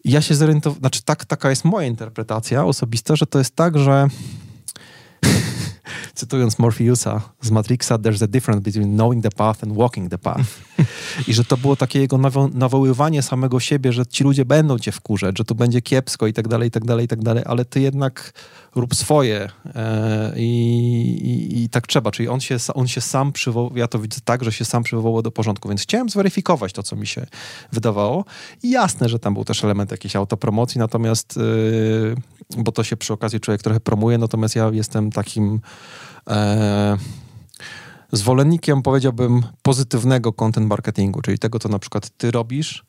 ja się zorientowałem, znaczy tak, taka jest moja interpretacja osobista, że to jest tak, że cytując Morpheusa z Matrixa, there's a difference between knowing the path and walking the path. I że to było takie jego nawo- nawoływanie samego siebie, że ci ludzie będą cię wkurzać, że to będzie kiepsko i tak dalej, i tak dalej, i tak dalej, ale ty jednak rób swoje e, i, i, i tak trzeba. Czyli on się, on się sam przywołał, ja to widzę tak, że się sam przywołał do porządku, więc chciałem zweryfikować to, co mi się wydawało. I jasne, że tam był też element jakiejś autopromocji, natomiast, yy, bo to się przy okazji człowiek trochę promuje, natomiast ja jestem takim e, zwolennikiem, powiedziałbym, pozytywnego content marketingu, czyli tego, co na przykład ty robisz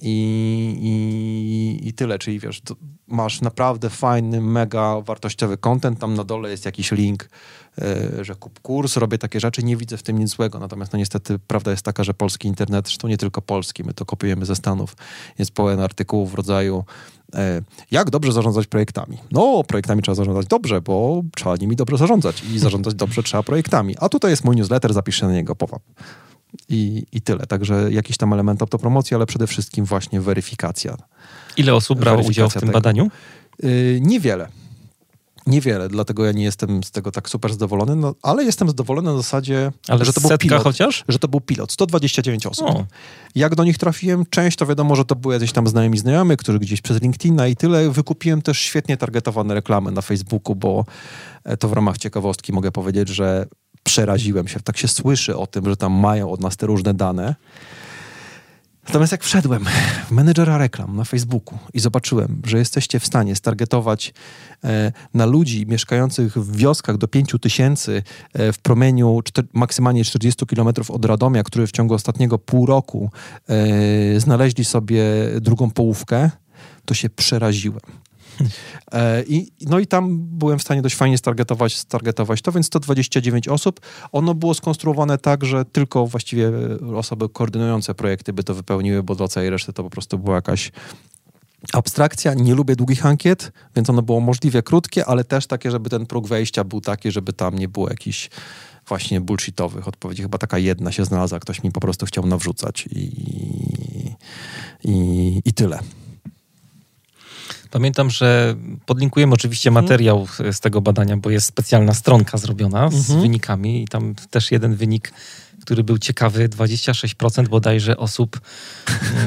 i, i, i ty tyle, czyli wiesz, masz naprawdę fajny, mega wartościowy content, tam na dole jest jakiś link, yy, że kup kurs, robię takie rzeczy, nie widzę w tym nic złego, natomiast no niestety prawda jest taka, że polski internet, zresztą nie tylko polski, my to kopiujemy ze Stanów, jest pełen artykułów w rodzaju E, jak dobrze zarządzać projektami? No, projektami trzeba zarządzać dobrze, bo trzeba nimi dobrze zarządzać i zarządzać dobrze trzeba projektami. A tutaj jest mój newsletter, zapiszę na niego pop-up. I, I tyle. Także jakiś tam element autopromocji, ale przede wszystkim właśnie weryfikacja. Ile osób brało udział w tym tego. badaniu? Yy, niewiele. Niewiele, dlatego ja nie jestem z tego tak super zadowolony, no, ale jestem zadowolony na zasadzie, ale że to był pilot. chociaż? Że to był pilot, 129 osób. O. Jak do nich trafiłem, część to wiadomo, że to były jakieś tam znajomi znajomy, którzy gdzieś przez LinkedIna i tyle. Wykupiłem też świetnie targetowane reklamy na Facebooku, bo e, to w ramach ciekawostki mogę powiedzieć, że przeraziłem się. Tak się słyszy o tym, że tam mają od nas te różne dane. Natomiast jak wszedłem w menedżera reklam na Facebooku i zobaczyłem, że jesteście w stanie stargetować e, na ludzi mieszkających w wioskach do 5 tysięcy e, w promieniu maksymalnie 40 km od Radomia, który w ciągu ostatniego pół roku e, znaleźli sobie drugą połówkę, to się przeraziłem. E, I, no i tam byłem w stanie dość fajnie stargetować, stargetować to, więc 129 osób. Ono było skonstruowane tak, że tylko właściwie osoby koordynujące projekty by to wypełniły, bo dla całej reszty to po prostu była jakaś abstrakcja. Nie lubię długich ankiet, więc ono było możliwie krótkie, ale też takie, żeby ten próg wejścia był taki, żeby tam nie było jakichś właśnie bullshitowych odpowiedzi. Chyba taka jedna się znalazła, ktoś mi po prostu chciał nawrzucać i, i, i tyle. Pamiętam, że podlinkujemy oczywiście mhm. materiał z tego badania, bo jest specjalna stronka zrobiona z mhm. wynikami i tam też jeden wynik, który był ciekawy, 26% bodajże osób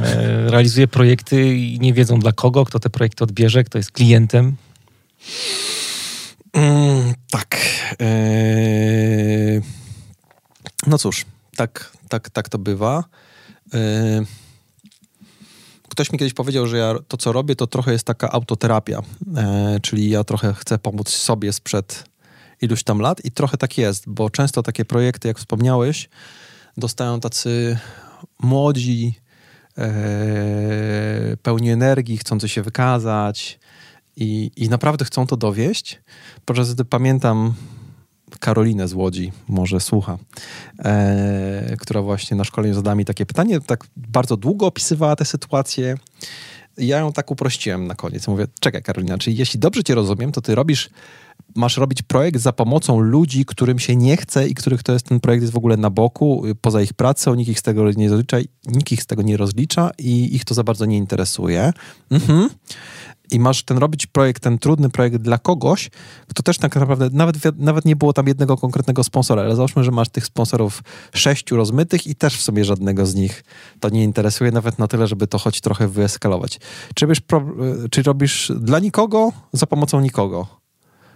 e, realizuje projekty i nie wiedzą dla kogo, kto te projekty odbierze, kto jest klientem. Mm, tak. Eee... No cóż, tak, tak, tak to bywa. Eee ktoś mi kiedyś powiedział, że ja to, co robię, to trochę jest taka autoterapia, e, czyli ja trochę chcę pomóc sobie sprzed iluś tam lat i trochę tak jest, bo często takie projekty, jak wspomniałeś, dostają tacy młodzi, e, pełni energii, chcący się wykazać i, i naprawdę chcą to dowieść. Podczas gdy pamiętam Karolinę z Łodzi, może słucha, e, która właśnie na szkoleniu zadała mi takie pytanie, tak bardzo długo opisywała tę sytuację. Ja ją tak uprościłem na koniec. Mówię, czekaj Karolina, czyli jeśli dobrze cię rozumiem, to ty robisz, masz robić projekt za pomocą ludzi, którym się nie chce i których to jest ten projekt jest w ogóle na boku, poza ich pracą, nikt ich z tego nie rozlicza, nikt ich z tego nie rozlicza i ich to za bardzo nie interesuje. Mhm i masz ten robić projekt, ten trudny projekt dla kogoś, kto też tak naprawdę, nawet, nawet nie było tam jednego konkretnego sponsora, ale załóżmy, że masz tych sponsorów sześciu rozmytych i też w sobie żadnego z nich to nie interesuje, nawet na tyle, żeby to choć trochę wyeskalować. Czy pro, czy robisz dla nikogo, za pomocą nikogo?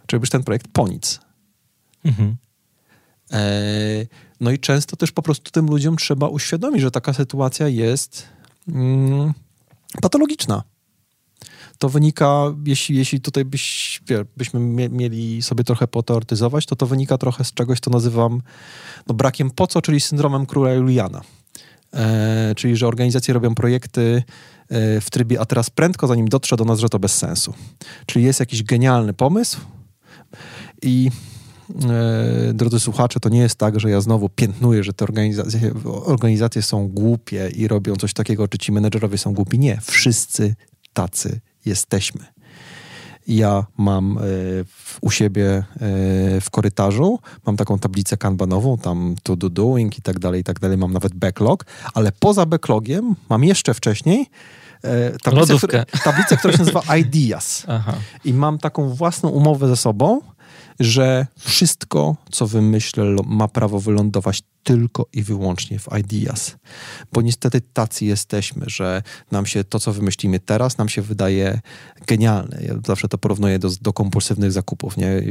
Czy robisz ten projekt po nic? Mhm. E, no i często też po prostu tym ludziom trzeba uświadomić, że taka sytuacja jest mm, patologiczna to wynika, jeśli, jeśli tutaj byś, byśmy mieli sobie trochę poteoretyzować, to to wynika trochę z czegoś, co nazywam no, brakiem po co, czyli syndromem króla Juliana. E, czyli, że organizacje robią projekty e, w trybie, a teraz prędko, zanim dotrze do nas, że to bez sensu. Czyli jest jakiś genialny pomysł i e, drodzy słuchacze, to nie jest tak, że ja znowu piętnuję, że te organizacje, organizacje są głupie i robią coś takiego, czy ci menedżerowie są głupi. Nie, wszyscy tacy jesteśmy. Ja mam y, u siebie y, w korytarzu, mam taką tablicę kanbanową, tam to do doing i tak dalej, i tak dalej, mam nawet backlog, ale poza backlogiem mam jeszcze wcześniej tablicę, która, tablicę, która się nazywa Ideas. Aha. I mam taką własną umowę ze sobą, że wszystko, co wymyślę, ma prawo wylądować tylko i wyłącznie w ideas. Bo niestety tacy jesteśmy, że nam się to, co wymyślimy teraz, nam się wydaje genialne. Ja zawsze to porównuję do, do kompulsywnych zakupów. Nie?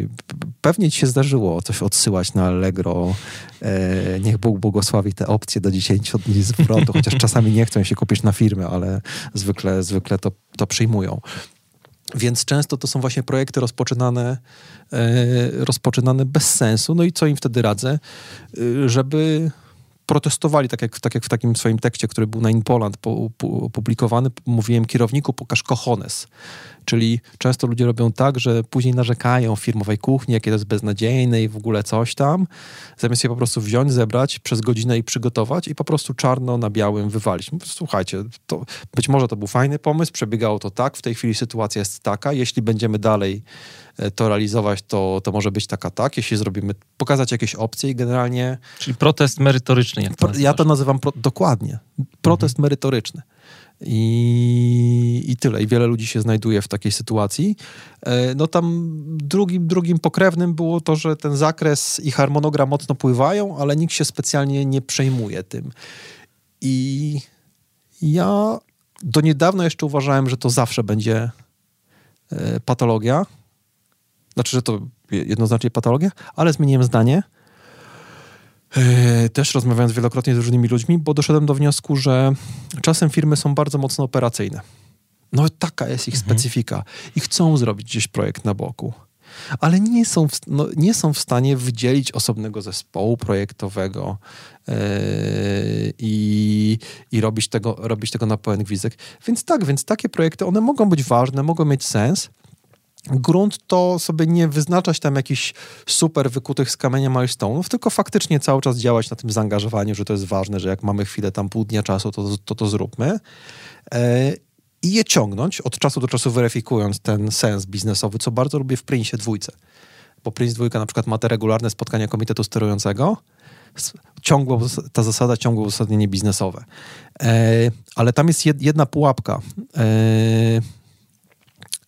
Pewnie ci się zdarzyło coś odsyłać na Allegro. E, niech Bóg błogosławi te opcje do 10 dni zwrotu, chociaż czasami nie chcą się kupić na firmę, ale zwykle, zwykle to, to przyjmują. Więc często to są właśnie projekty rozpoczynane, e, rozpoczynane bez sensu. No i co im wtedy radzę? E, żeby protestowali, tak jak, tak jak w takim swoim tekście, który był na InPoland opublikowany, mówiłem kierowniku pokaż cojones. Czyli często ludzie robią tak, że później narzekają firmowej kuchni, jakie to jest beznadziejne i w ogóle coś tam, zamiast je po prostu wziąć, zebrać przez godzinę i przygotować i po prostu czarno na białym wywalić. Słuchajcie, to być może to był fajny pomysł, przebiegało to tak, w tej chwili sytuacja jest taka, jeśli będziemy dalej to realizować, to, to może być taka tak, jeśli zrobimy, pokazać jakieś opcje i generalnie... Czyli protest merytoryczny, jak to Ja to nazywam pro, dokładnie, protest mhm. merytoryczny. I, I tyle. I wiele ludzi się znajduje w takiej sytuacji. E, no tam drugim, drugim pokrewnym było to, że ten zakres i harmonogram mocno pływają, ale nikt się specjalnie nie przejmuje tym. I ja do niedawna jeszcze uważałem, że to zawsze będzie e, patologia. Znaczy, że to jednoznacznie patologia, ale zmieniłem zdanie E, też rozmawiając wielokrotnie z różnymi ludźmi, bo doszedłem do wniosku, że czasem firmy są bardzo mocno operacyjne. No taka jest ich mhm. specyfika i chcą zrobić gdzieś projekt na boku, ale nie są w, no, nie są w stanie wydzielić osobnego zespołu projektowego yy, i, i robić, tego, robić tego na pełen gwizdek. Więc tak, więc takie projekty, one mogą być ważne, mogą mieć sens, grunt to sobie nie wyznaczać tam jakichś super wykutych z kamienia milestone'ów, tylko faktycznie cały czas działać na tym zaangażowaniu, że to jest ważne, że jak mamy chwilę tam pół dnia czasu, to to, to zróbmy. E, I je ciągnąć, od czasu do czasu weryfikując ten sens biznesowy, co bardzo lubię w Prince dwójce. Bo Prince dwójka na przykład ma te regularne spotkania komitetu sterującego, ciągłe, ta zasada ciągłe uzasadnienie biznesowe. E, ale tam jest jedna pułapka. E,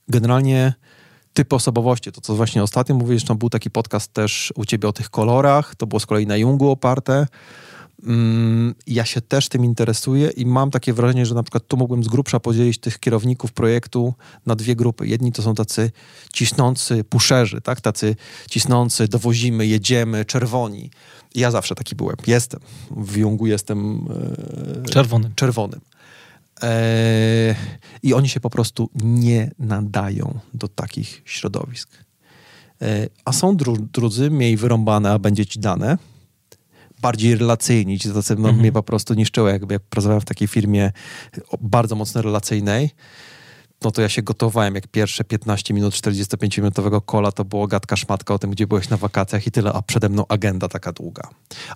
generalnie typy osobowości, to co właśnie ostatnio mówiłeś, tam był taki podcast też u ciebie o tych kolorach, to było z kolei na Jungu oparte. Mm, ja się też tym interesuję i mam takie wrażenie, że na przykład tu mógłbym z grubsza podzielić tych kierowników projektu na dwie grupy. Jedni to są tacy cisnący puszerzy, tak? Tacy cisnący, dowozimy, jedziemy, czerwoni. Ja zawsze taki byłem. Jestem. W Jungu jestem... E, czerwonym. Czerwonym. Eee, I oni się po prostu nie nadają do takich środowisk. Eee, a są dru drudzy, mniej wyrąbane, a będzie ci dane, bardziej relacyjni, ci tacy no, mhm. mnie po prostu niszczyły, jakby jak pracowałem w takiej firmie bardzo mocno relacyjnej, no to ja się gotowałem, jak pierwsze 15 minut 45-minutowego kola to było gadka szmatka o tym, gdzie byłeś na wakacjach i tyle, a przede mną agenda taka długa.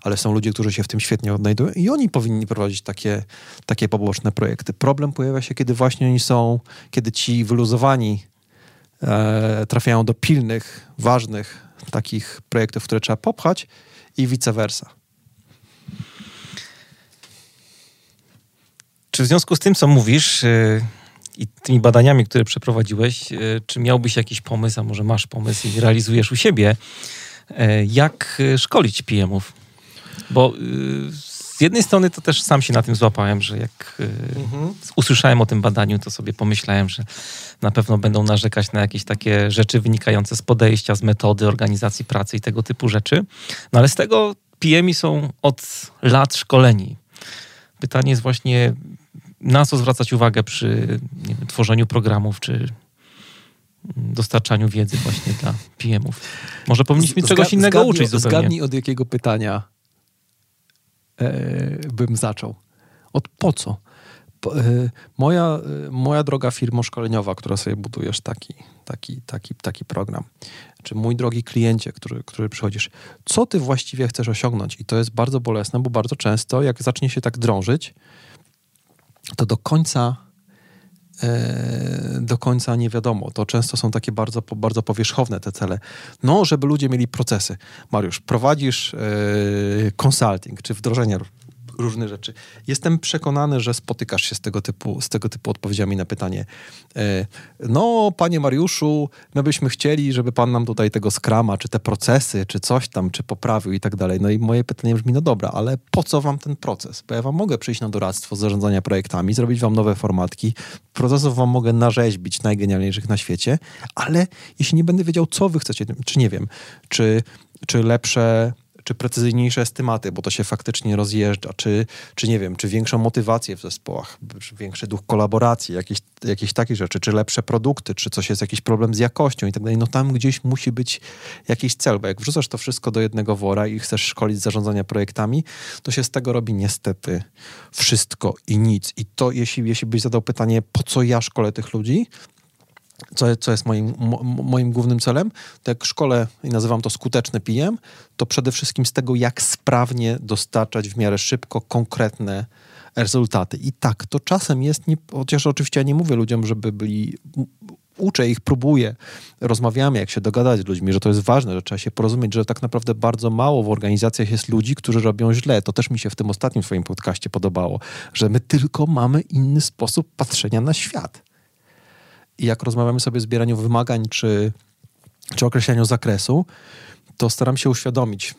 Ale są ludzie, którzy się w tym świetnie odnajdują i oni powinni prowadzić takie, takie poboczne projekty. Problem pojawia się, kiedy właśnie oni są, kiedy ci wyluzowani e, trafiają do pilnych, ważnych takich projektów, które trzeba popchać i vice versa. Czy w związku z tym, co mówisz, yy i tymi badaniami, które przeprowadziłeś, e, czy miałbyś jakiś pomysł, a może masz pomysł i realizujesz u siebie, e, jak e, szkolić PM-ów? Bo z jednej strony to też sam się na tym złapałem, że jak mhm. usłyszałem o tym badaniu, to sobie pomyślałem, że na pewno będą narzekać na jakieś takie rzeczy wynikające z podejścia, z metody organizacji pracy i tego typu rzeczy. No ale z tego PM-i są od lat szkoleni. Pytanie jest właśnie, na co zwracać uwagę przy wiem, tworzeniu programów czy dostarczaniu wiedzy właśnie dla PM-ów. Może powinniśmy Zga czegoś innego zgadnij, uczyć zupełnie. Zgadnij od jakiego pytania e, bym zaczął. Od po co? Po, e, moja, e, moja droga firma szkoleniowa, która sobie budujesz taki, taki, taki, taki program, czy mój drogi kliencie, który, który przychodzisz, co ty właściwie chcesz osiągnąć? I to jest bardzo bolesne, bo bardzo często jak zacznie się tak drążyć, to do końca e, do końca nie wiadomo. To często są takie bardzo, bardzo powierzchowne te cele. No, żeby ludzie mieli procesy. Mariusz, prowadzisz e, consulting czy wdrożenia różne rzeczy. Jestem przekonany, że spotykasz się z tego typu, z tego typu odpowiedziami na pytanie. E, no, panie Mariuszu, my byśmy chcieli, żeby pan nam tutaj tego skrama, czy te procesy, czy coś tam, czy poprawił i tak dalej. No i moje pytanie brzmi, no dobra, ale po co wam ten proces? Bo ja wam mogę przyjść na doradztwo zarządzania projektami, zrobić wam nowe formatki, procesów wam mogę narzeźbić najgenialniejszych na świecie, ale jeśli nie będę wiedział, co wy chcecie, czy nie wiem, czy, czy lepsze czy precyzyjniejsze estymaty, bo to się faktycznie rozjeżdża, czy, czy nie wiem, czy większą motywację w zespołach, czy większy duch kolaboracji, jakieś, jakieś takie rzeczy, czy lepsze produkty, czy coś jest jakiś problem z jakością i tak dalej. No tam gdzieś musi być jakiś cel, bo jak wrzucasz to wszystko do jednego wora i chcesz szkolić zarządzania projektami, to się z tego robi niestety wszystko i nic. I to, jeśli, jeśli byś zadał pytanie, po co ja szkolę tych ludzi, co, co jest moim, mo, moim głównym celem, to jak szkole, i nazywam to skuteczny PM, to przede wszystkim z tego, jak sprawnie dostarczać w miarę szybko konkretne rezultaty. I tak, to czasem jest, nie, chociaż oczywiście ja nie mówię ludziom, żeby byli uczę ich, próbuję, rozmawiamy, jak się dogadać z ludźmi, że to jest ważne, że trzeba się porozumieć, że tak naprawdę bardzo mało w organizacjach jest ludzi, którzy robią źle. To też mi się w tym ostatnim swoim podcaście podobało, że my tylko mamy inny sposób patrzenia na świat. Jak rozmawiamy sobie o zbieraniu wymagań czy, czy określaniu zakresu, to staram się uświadomić,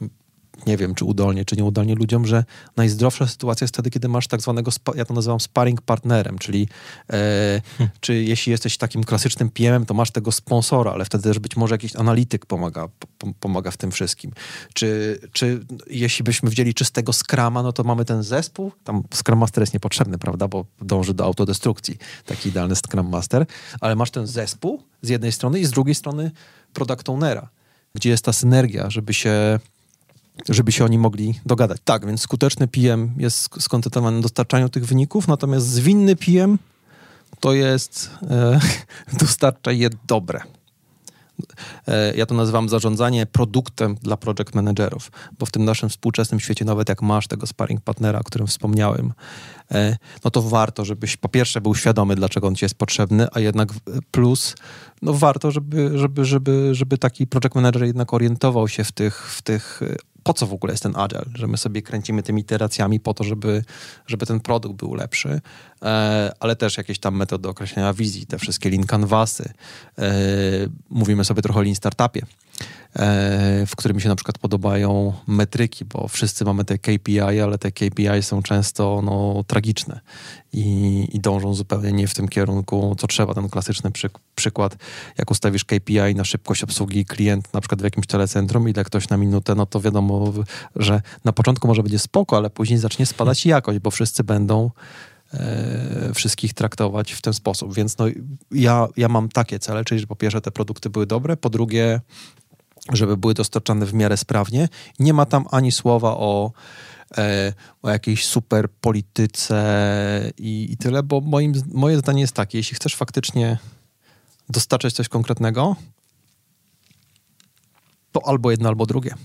nie wiem, czy udolnie, czy nieudolnie ludziom, że najzdrowsza sytuacja jest wtedy, kiedy masz tak zwanego, ja to nazywam sparring partnerem, czyli e, hmm. czy jeśli jesteś takim klasycznym PM, to masz tego sponsora, ale wtedy też być może jakiś analityk pomaga, po, pomaga w tym wszystkim. Czy, czy jeśli byśmy wzięli czystego Scrama, no to mamy ten zespół, tam Scrum Master jest niepotrzebny, prawda, bo dąży do autodestrukcji, taki idealny Scrum Master, ale masz ten zespół z jednej strony i z drugiej strony product ownera, gdzie jest ta synergia, żeby się żeby się oni mogli dogadać. Tak, więc skuteczny PM jest skoncentrowany na dostarczaniu tych wyników, natomiast zwinny PM to jest e, dostarcza je dobre. E, ja to nazywam zarządzanie produktem dla project managerów, bo w tym naszym współczesnym świecie, nawet jak masz tego sparring partnera, o którym wspomniałem, e, no to warto, żebyś po pierwsze był świadomy, dlaczego on ci jest potrzebny, a jednak plus, no warto, żeby, żeby, żeby, żeby taki project manager jednak orientował się w tych, w tych po co w ogóle jest ten agile, że my sobie kręcimy tymi iteracjami po to, żeby, żeby ten produkt był lepszy, e, ale też jakieś tam metody określenia wizji, te wszystkie lean canvasy. E, mówimy sobie trochę o lean startupie, w którym mi się na przykład podobają metryki, bo wszyscy mamy te KPI, ale te KPI są często no, tragiczne i, i dążą zupełnie nie w tym kierunku, co trzeba. Ten klasyczny przy, przykład, jak ustawisz KPI na szybkość obsługi klienta, na przykład w jakimś telecentrum, ile ktoś na minutę, no to wiadomo, że na początku może będzie spoko, ale później zacznie spadać jakość, bo wszyscy będą e, wszystkich traktować w ten sposób. Więc no, ja, ja mam takie cele, czyli że po pierwsze te produkty były dobre, po drugie, żeby były dostarczane w miarę sprawnie. Nie ma tam ani słowa o E, o jakiejś super polityce i, i tyle, bo moim, moje zdanie jest takie, jeśli chcesz faktycznie dostarczać coś konkretnego, to albo jedno, albo drugie.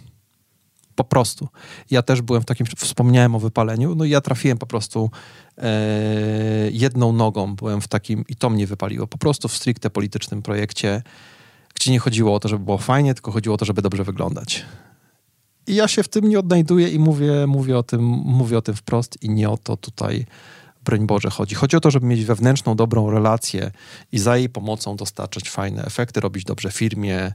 Po prostu. Ja też byłem w takim, wspomniałem o wypaleniu, no i ja trafiłem po prostu e, jedną nogą, byłem w takim, i to mnie wypaliło, po prostu w stricte politycznym projekcie, gdzie nie chodziło o to, żeby było fajnie, tylko chodziło o to, żeby dobrze wyglądać. I ja się w tym nie odnajduję i mówię, mówię, o tym, mówię o tym wprost i nie o to tutaj broń Boże chodzi. Chodzi o to, żeby mieć wewnętrzną, dobrą relację i za jej pomocą dostarczać fajne efekty, robić dobrze firmie.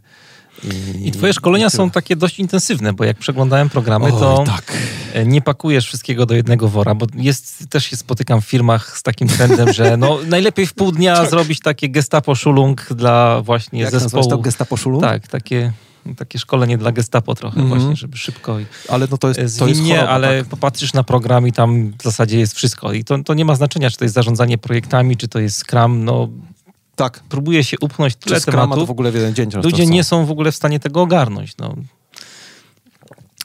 I, I twoje szkolenia są takie dość intensywne, bo jak przeglądałem programy, to tak. nie pakujesz wszystkiego do jednego wora, bo jest, też się spotykam w firmach z takim trendem, że no, najlepiej w pół dnia tak. zrobić takie gestapo szulung dla właśnie jak zespołu. Jak gestapo szulung? Tak, takie takie szkolenie dla gestapo trochę mm -hmm. właśnie, żeby szybko i ale no to jest, to jest choroba, ale tak? popatrzysz na program i tam w zasadzie jest wszystko. I to, to nie ma znaczenia, czy to jest zarządzanie projektami, czy to jest Scrum, no tak. próbuje się upchnąć tyle czy tematów. w ogóle w jeden dzień Ludzie nie są w ogóle w stanie tego ogarnąć. No.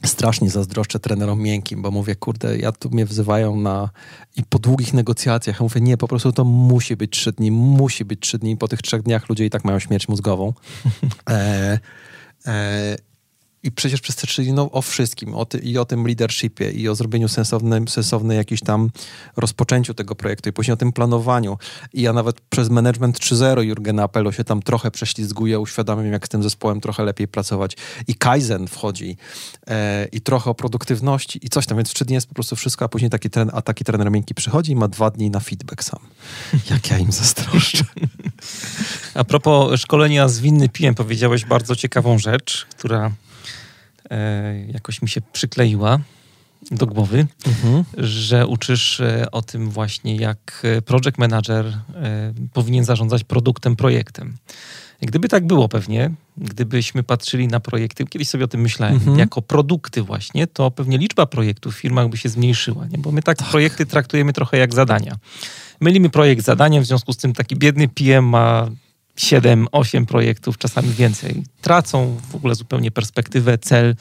Strasznie zazdroszczę trenerom miękkim, bo mówię, kurde, ja tu mnie wzywają na i po długich negocjacjach, ja mówię, nie, po prostu to musi być trzy dni, musi być trzy dni, po tych trzech dniach ludzie i tak mają śmierć mózgową. e, E, I przecież przez te trzy dni no, o wszystkim, o ty, i o tym leadershipie, i o zrobieniu sensownej, sensownej jakiejś tam rozpoczęciu tego projektu, i później o tym planowaniu. I ja nawet przez Management 3.0 Jurgena Apelo się tam trochę prześlizguję, uświadamiam, jak z tym zespołem trochę lepiej pracować. I Kaizen wchodzi, e, i trochę o produktywności, i coś tam, więc trzy dni jest po prostu wszystko, a później taki, tren, a taki trener miękki przychodzi i ma dwa dni na feedback sam. Jak ja im zazdroszczę. A propos szkolenia z winny PM, powiedziałeś bardzo ciekawą rzecz, która jakoś mi się przykleiła. do głowy, mhm. że uczysz e, o tym właśnie, jak e, project manager e, powinien zarządzać produktem, projektem. Gdyby tak było pewnie, gdybyśmy patrzyli na projekty, kiedyś sobie o tym myślałem, mhm. jako produkty właśnie, to pewnie liczba projektów w firmach by się zmniejszyła, nie? bo my tak, tak, projekty traktujemy trochę jak zadania. Mylimy projekt z zadaniem, w związku z tym taki biedny PM ma 7, 8 projektów, czasami więcej. Tracą w ogóle zupełnie perspektywę, cel.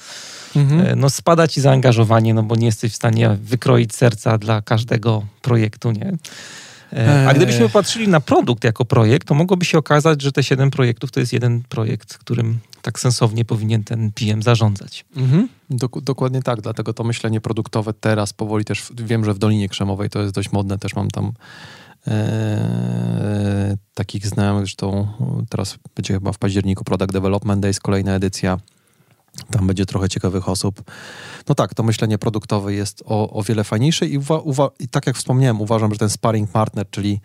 Mhm. E, no spada ci zaangażowanie, no bo nie jesteś w stanie wykroić serca dla każdego projektu, nie? E, a gdybyśmy patrzyli na produkt jako projekt, to mogłoby się okazać, że te 7 projektów to jest jeden projekt, którym tak sensownie powinien ten PM zarządzać. Mhm. Dok dokładnie tak, dlatego to myślenie produktowe teraz powoli też, wiem, że w Dolinie Krzemowej to jest dość modne, też mam tam e, takich znajomych, zresztą teraz będzie chyba w październiku Product Development Days, kolejna edycja. Tam będzie trochę ciekawych osób. No tak, to myślenie produktowe jest o, o wiele fajniejsze i, i tak jak wspomniałem, uważam, że ten sparring partner, czyli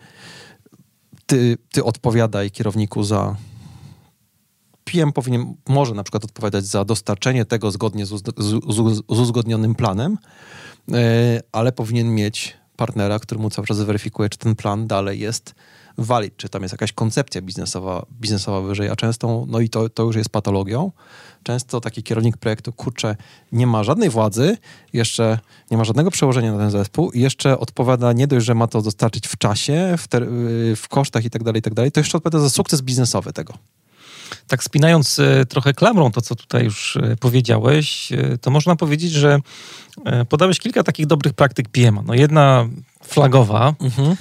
ty, ty odpowiadaj kierowniku za PM powinien, może na przykład odpowiadać za dostarczenie tego zgodnie z, z, z, z uzgodnionym planem, yy, ale powinien mieć partnera, który mu cały czas weryfikuje, czy ten plan dalej jest valid, czy tam jest jakaś koncepcja biznesowa, biznesowa wyżej, a często, no i to, to już jest patologią, często taki kierownik projektu, kurczę, nie ma żadnej władzy, jeszcze nie ma żadnego przełożenia na ten zespół i jeszcze odpowiada nie dość, że ma to dostarczyć w czasie, w, ter, w kosztach i tak dalej, i tak dalej, to jeszcze odpowiada za sukces biznesowy tego. Tak spinając e, trochę klamrą to, co tutaj już e, powiedziałeś, e, to można powiedzieć, że podałeś kilka takich dobrych praktyk PM. No jedna flagowa, mhm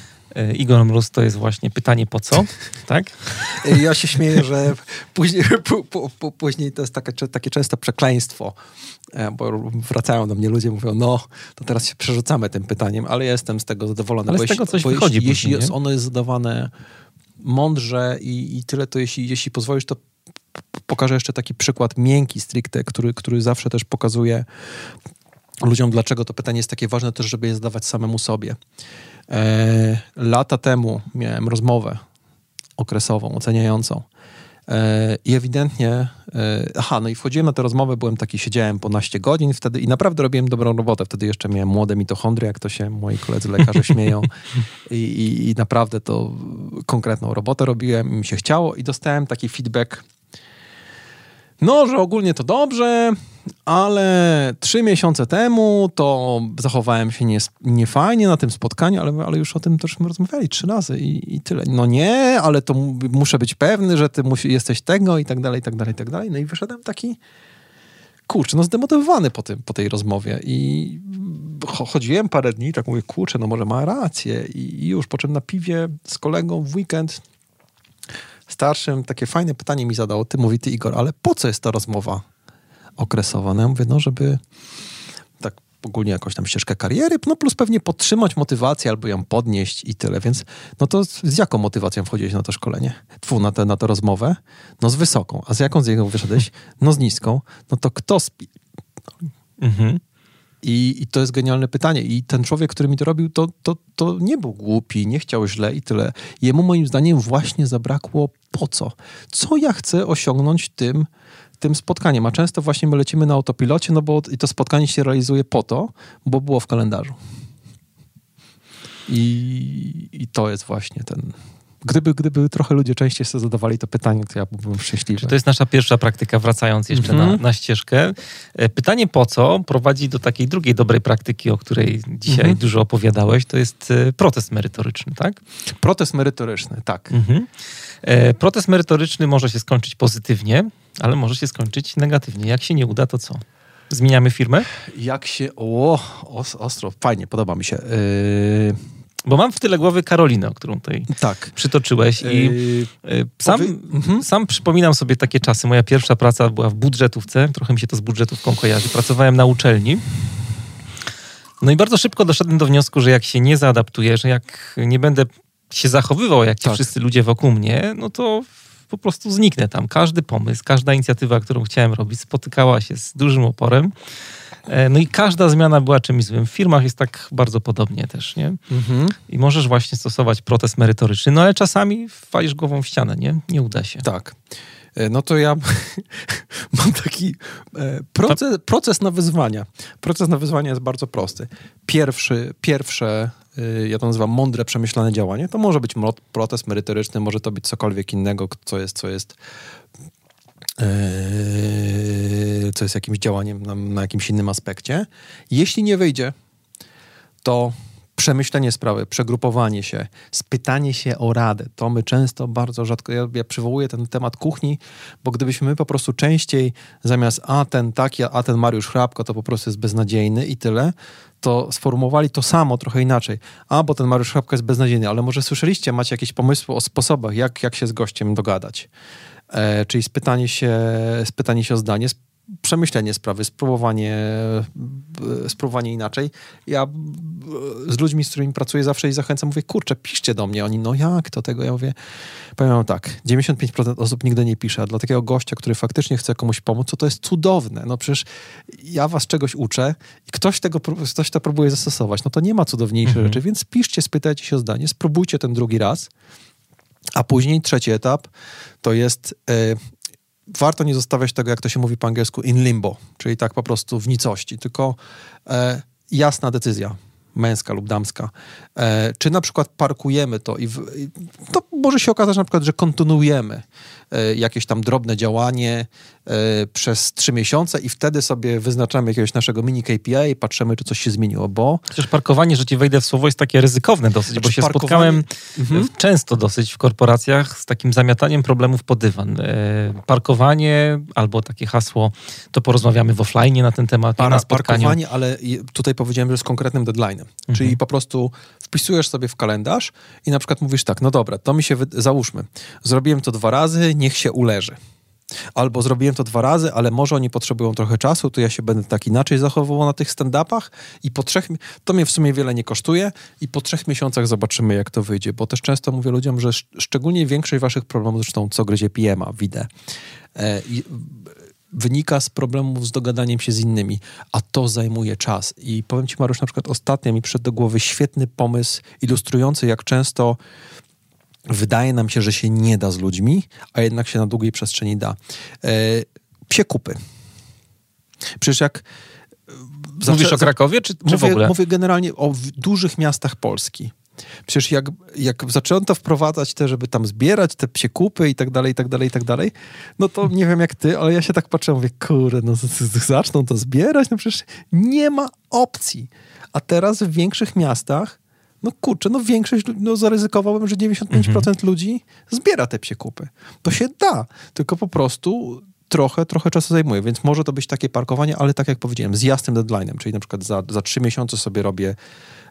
Igor Mróz to jest właśnie pytanie po co, tak? Ja się śmieję, że później, później to jest takie, takie często przekleństwo, bo wracają do mnie ludzie, mówią, no, to teraz się przerzucamy tym pytaniem, ale ja jestem z tego zadowolony. Ale z tego coś wychodzi jeśli, jeśli jest, ono jest zadawane mądrze i, i tyle, to jeśli, jeśli pozwolisz, to pokażę jeszcze taki przykład miękki, stricte, który, który zawsze też pokazuje ludziom, dlaczego to pytanie jest takie ważne, też żeby je zadawać samemu sobie. E, lata temu miałem rozmowę okresową, oceniającą. E, I ewidentnie, e, aha, no i wchodziłem na tę rozmowę, byłem taki, siedziałem po naście godzin wtedy i naprawdę robiłem dobrą robotę. Wtedy jeszcze miałem młode mitochondrie, jak to się moi koledzy lekarze śmieją. I, i, I naprawdę to konkretną robotę robiłem, mi się chciało i dostałem taki feedback no, że ogólnie to dobrze, ale trzy miesiące temu to zachowałem się nie, niefajnie na tym spotkaniu, ale, ale już o tym też rozmawiali trzy razy i, i tyle. No nie, ale to muszę być pewny, że ty musi, jesteś tego i tak dalej, i tak dalej, i tak dalej. No i wyszedłem taki, kurczę, no zdemotywowany po, tym, po tej rozmowie i chodziłem parę dni, tak mówię, kurczę, no może ma rację i, i już, po czym na piwie z kolegą w weekend starszym takie fajne pytanie mi zadał. Ty mówi, ty Igor, ale po co jest ta rozmowa okresowa? No ja mówię, no żeby tak ogólnie jakąś tam ścieżkę kariery, no plus pewnie podtrzymać motywację albo ją podnieść i tyle. Więc no to z jaką motywacją wchodziłeś na to szkolenie? Tfu, na, na tę rozmowę? No z wysoką. A z jaką z jego wyszedłeś? No z niską. No to kto spi... Mhm. I, I, to jest genialne pytanie. I ten człowiek, który mi to robił, to, to, to nie był głupi, nie chciał źle i tyle. Jemu moim zdaniem właśnie zabrakło po co? Co ja chcę osiągnąć tym, tym spotkaniem? A często właśnie my lecimy na autopilocie, no bo i to spotkanie się realizuje po to, bo było w kalendarzu. I, i to jest właśnie ten, Gdyby, gdyby trochę ludzie częściej sobie zadawali to pytanie, to ja byłbym szczęśliwy. To jest nasza pierwsza praktyka, wracając jeszcze mm -hmm. na, na ścieżkę. E, pytanie po co prowadzi do takiej drugiej dobrej praktyki, o której dzisiaj mm -hmm. dużo opowiadałeś, to jest e, protest merytoryczny, tak? Protest merytoryczny, tak. Mm -hmm. Protest merytoryczny może się skończyć pozytywnie, ale może się skończyć negatywnie. Jak się nie uda, to co? Zmieniamy firmę? Jak się... O, ostro, fajnie, podoba mi się. Yy... Bo mam w tyle głowy Karolinę, którą tutaj tak. przytoczyłeś i yy, sam, mhm. sam przypominam sobie takie czasy. Moja pierwsza praca była w budżetówce, trochę mi się to z budżetówką kojarzy. Pracowałem na uczelni. No i bardzo szybko doszedłem do wniosku, że jak się nie zaadaptuję, że jak nie będę się zachowywał jak ci tak. wszyscy ludzie wokół mnie, no to po prostu zniknę tam. Każdy pomysł, każda inicjatywa, którą chciałem robić, spotykała się z dużym oporem. E, no i każda zmiana była czymś złym. W firmach jest tak bardzo podobnie też, nie? Mhm. I możesz właśnie stosować protest merytoryczny, no ale czasami walisz głową w ścianę, nie? Nie uda się. Tak. E, no to ja mam taki e, proces, proces na wyzwania. Proces na wyzwania jest bardzo prosty. Pierwszy, pierwsze, e, ja to nazywam mądre, przemyślane działanie, to może być protest merytoryczny, może to być cokolwiek innego, co jest, co jest co jest jakimś działaniem na, na jakimś innym aspekcie. Jeśli nie wyjdzie, to przemyślenie sprawy, przegrupowanie się, spytanie się o radę. To my często bardzo rzadko, ja, ja przywołuję ten temat kuchni, bo gdybyśmy my po prostu częściej zamiast a ten taki, a ten Mariusz Hrabko to po prostu jest beznadziejny i tyle, to sformułowali to samo trochę inaczej. A, bo ten Mariusz Hrabko jest beznadziejny, ale może słyszeliście, macie jakieś pomysły o sposobach, jak, jak się z gościem dogadać. E, czyli spytanie się, spytanie się o zdanie, przemyślenie sprawy, spróbowanie, e, spróbowanie inaczej. Ja e, z ludźmi, z którymi pracuję, zawsze ich zachęcam, mówię, kurczę, piszcie do mnie. Oni, no jak to tego? Ja mówię, powiem tak, 95% osób nigdy nie pisze, a dla takiego gościa, który faktycznie chce komuś pomóc, to to jest cudowne. No przecież ja was czegoś uczę i ktoś, tego, ktoś to próbuje zastosować. No to nie ma cudowniejszej mhm. rzeczy, więc piszcie, spytajcie się o zdanie, spróbujcie ten drugi raz. A później trzeci etap to jest e, warto nie zostawiać tego, jak to się mówi po angielsku, in limbo, czyli tak po prostu w nicości, tylko e, jasna decyzja męska lub damska. E, czy na przykład parkujemy to i, w, i to może się okazać na przykład, że kontynuujemy jakieś tam drobne działanie e, przez trzy miesiące i wtedy sobie wyznaczamy jakiegoś naszego mini KPI i patrzymy, czy coś się zmieniło, bo... Chociaż parkowanie, że ci wejdę w słowo, jest takie ryzykowne dosyć, znaczy, bo się parkowanie... spotkałem mhm. często dosyć w korporacjach z takim zamiataniem problemów pod dywan. E, parkowanie albo takie hasło, to porozmawiamy w offline na ten temat, Para, na spotkaniu. Parkowanie, ale tutaj powiedziałem, że z konkretnym deadline'em. Mhm. Czyli po prostu wpisujesz sobie w kalendarz i na przykład mówisz tak, no dobra, to mi się, wy... załóżmy, zrobiłem to dwa razy, niech się uleży. Albo zrobiłem to dwa razy, ale może oni potrzebują trochę czasu, to ja się będę tak inaczej zachowywał na tych stand-upach i po trzech, to mnie w sumie wiele nie kosztuje i po trzech miesiącach zobaczymy, jak to wyjdzie, bo też często mówię ludziom, że szczególnie większość waszych problemów, zresztą co gryzie PM-a, widzę, e, wynika z problemów z dogadaniem się z innymi, a to zajmuje czas. I powiem Ci, Mariusz, na przykład ostatnio mi przyszedł do głowy świetny pomysł ilustrujący, jak często wydaje nam się, że się nie da z ludźmi, a jednak się na długiej przestrzeni da. E, psie kupy. Przecież jak Mówisz o Krakowie, czy, czy mówię, w ogóle? Mówię generalnie o dużych miastach Polski. Przecież jak, jak zaczęto wprowadzać te, żeby tam zbierać te psie kupy i tak dalej, i tak dalej, i tak dalej, no to nie wiem jak ty, ale ja się tak patrzę, mówię, kurde, no zaczną to zbierać, no przecież nie ma opcji. A teraz w większych miastach, no kurczę, no większość, no zaryzykowałbym, że 95% mhm. ludzi zbiera te psie kupy. To się da, tylko po prostu trochę, trochę czasu zajmuje, więc może to być takie parkowanie, ale tak jak powiedziałem, z jasnym deadline'em, czyli na przykład za, za trzy miesiące sobie robię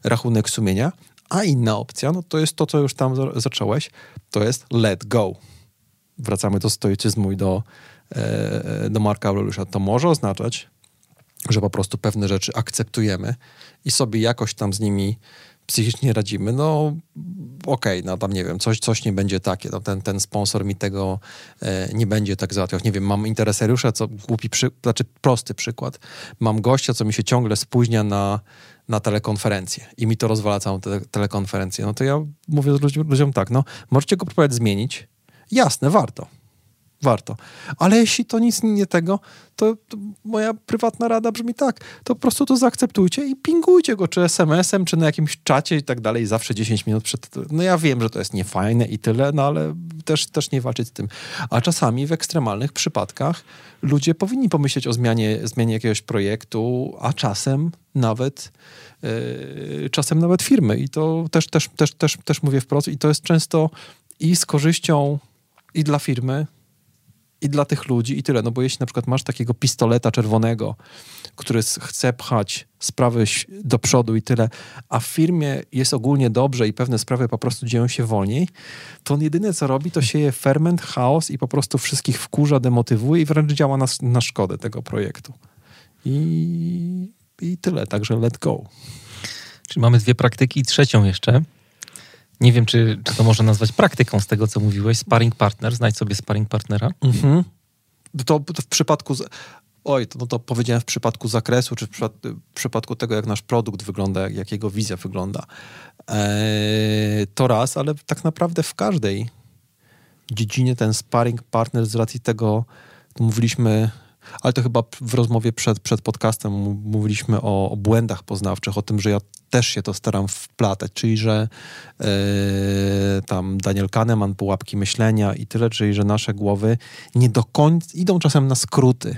rachunek sumienia, a inna opcja, no to jest to, co już tam zacząłeś, to jest let go. Wracamy do stoicyzmu i do, e, do Marka Aureliusza. To może oznaczać, że po prostu pewne rzeczy akceptujemy i sobie jakoś tam z nimi psychicznie radzimy, no okej, okay, no tam nie wiem, coś, coś nie będzie takie, no ten, ten sponsor mi tego e, nie będzie tak załatwiał. Nie wiem, mam interesariusza, co głupi, przy, znaczy prosty przykład, mam gościa, co mi się ciągle spóźnia na na telekonferencję i mi to rozwala całą te telekonferencję, no to ja mówię ludziom, ludziom tak, no możecie go próbować zmienić. Jasne, warto. Warto. Ale jeśli to nic nie tego, to, to, moja prywatna rada brzmi tak, to po prostu to zaakceptujcie i pingujcie go, czy SMS-em, czy na jakimś czacie i tak dalej, zawsze 10 minut przed... No ja wiem, że to jest niefajne i tyle, no ale też, też nie walczyć z tym. A czasami w ekstremalnych przypadkach ludzie powinni pomyśleć o zmianie, zmianie jakiegoś projektu, a czasem nawet yy, czasem nawet firmy. I to też, też, też, też, też mówię wprost i to jest często i z korzyścią i dla firmy, i dla tych ludzi i tyle. No bo jeśli na przykład masz takiego pistoleta czerwonego, który chce pchać sprawy do przodu i tyle, a w firmie jest ogólnie dobrze i pewne sprawy po prostu dzieją się wolniej, to on jedyne co robi, to sieje ferment, chaos i po prostu wszystkich wkurza, demotywuje i wręcz działa na, na szkodę tego projektu. I, I tyle, także let go. Czyli mamy dwie praktyki i trzecią jeszcze. Nie wiem, czy, czy to można nazwać praktyką z tego, co mówiłeś. Sparring partner, znajdź sobie sparring partnera. Mhm. To, to, w przypadku... Oj, to, no to powiedziałem w przypadku zakresu, czy w, w przypadku tego, jak nasz produkt wygląda, jak, jak jego wizja wygląda. Eee, to raz, ale tak naprawdę w każdej dziedzinie ten sparring partner z racji tego, mówiliśmy, ale to chyba w rozmowie przed, przed podcastem mówiliśmy o, o błędach poznawczych, o tym, że ja też się to staram wplatać, czyli że yy, tam Daniel Kahneman, pułapki myślenia i tyle, czyli że nasze głowy nie do końca, idą czasem na skróty.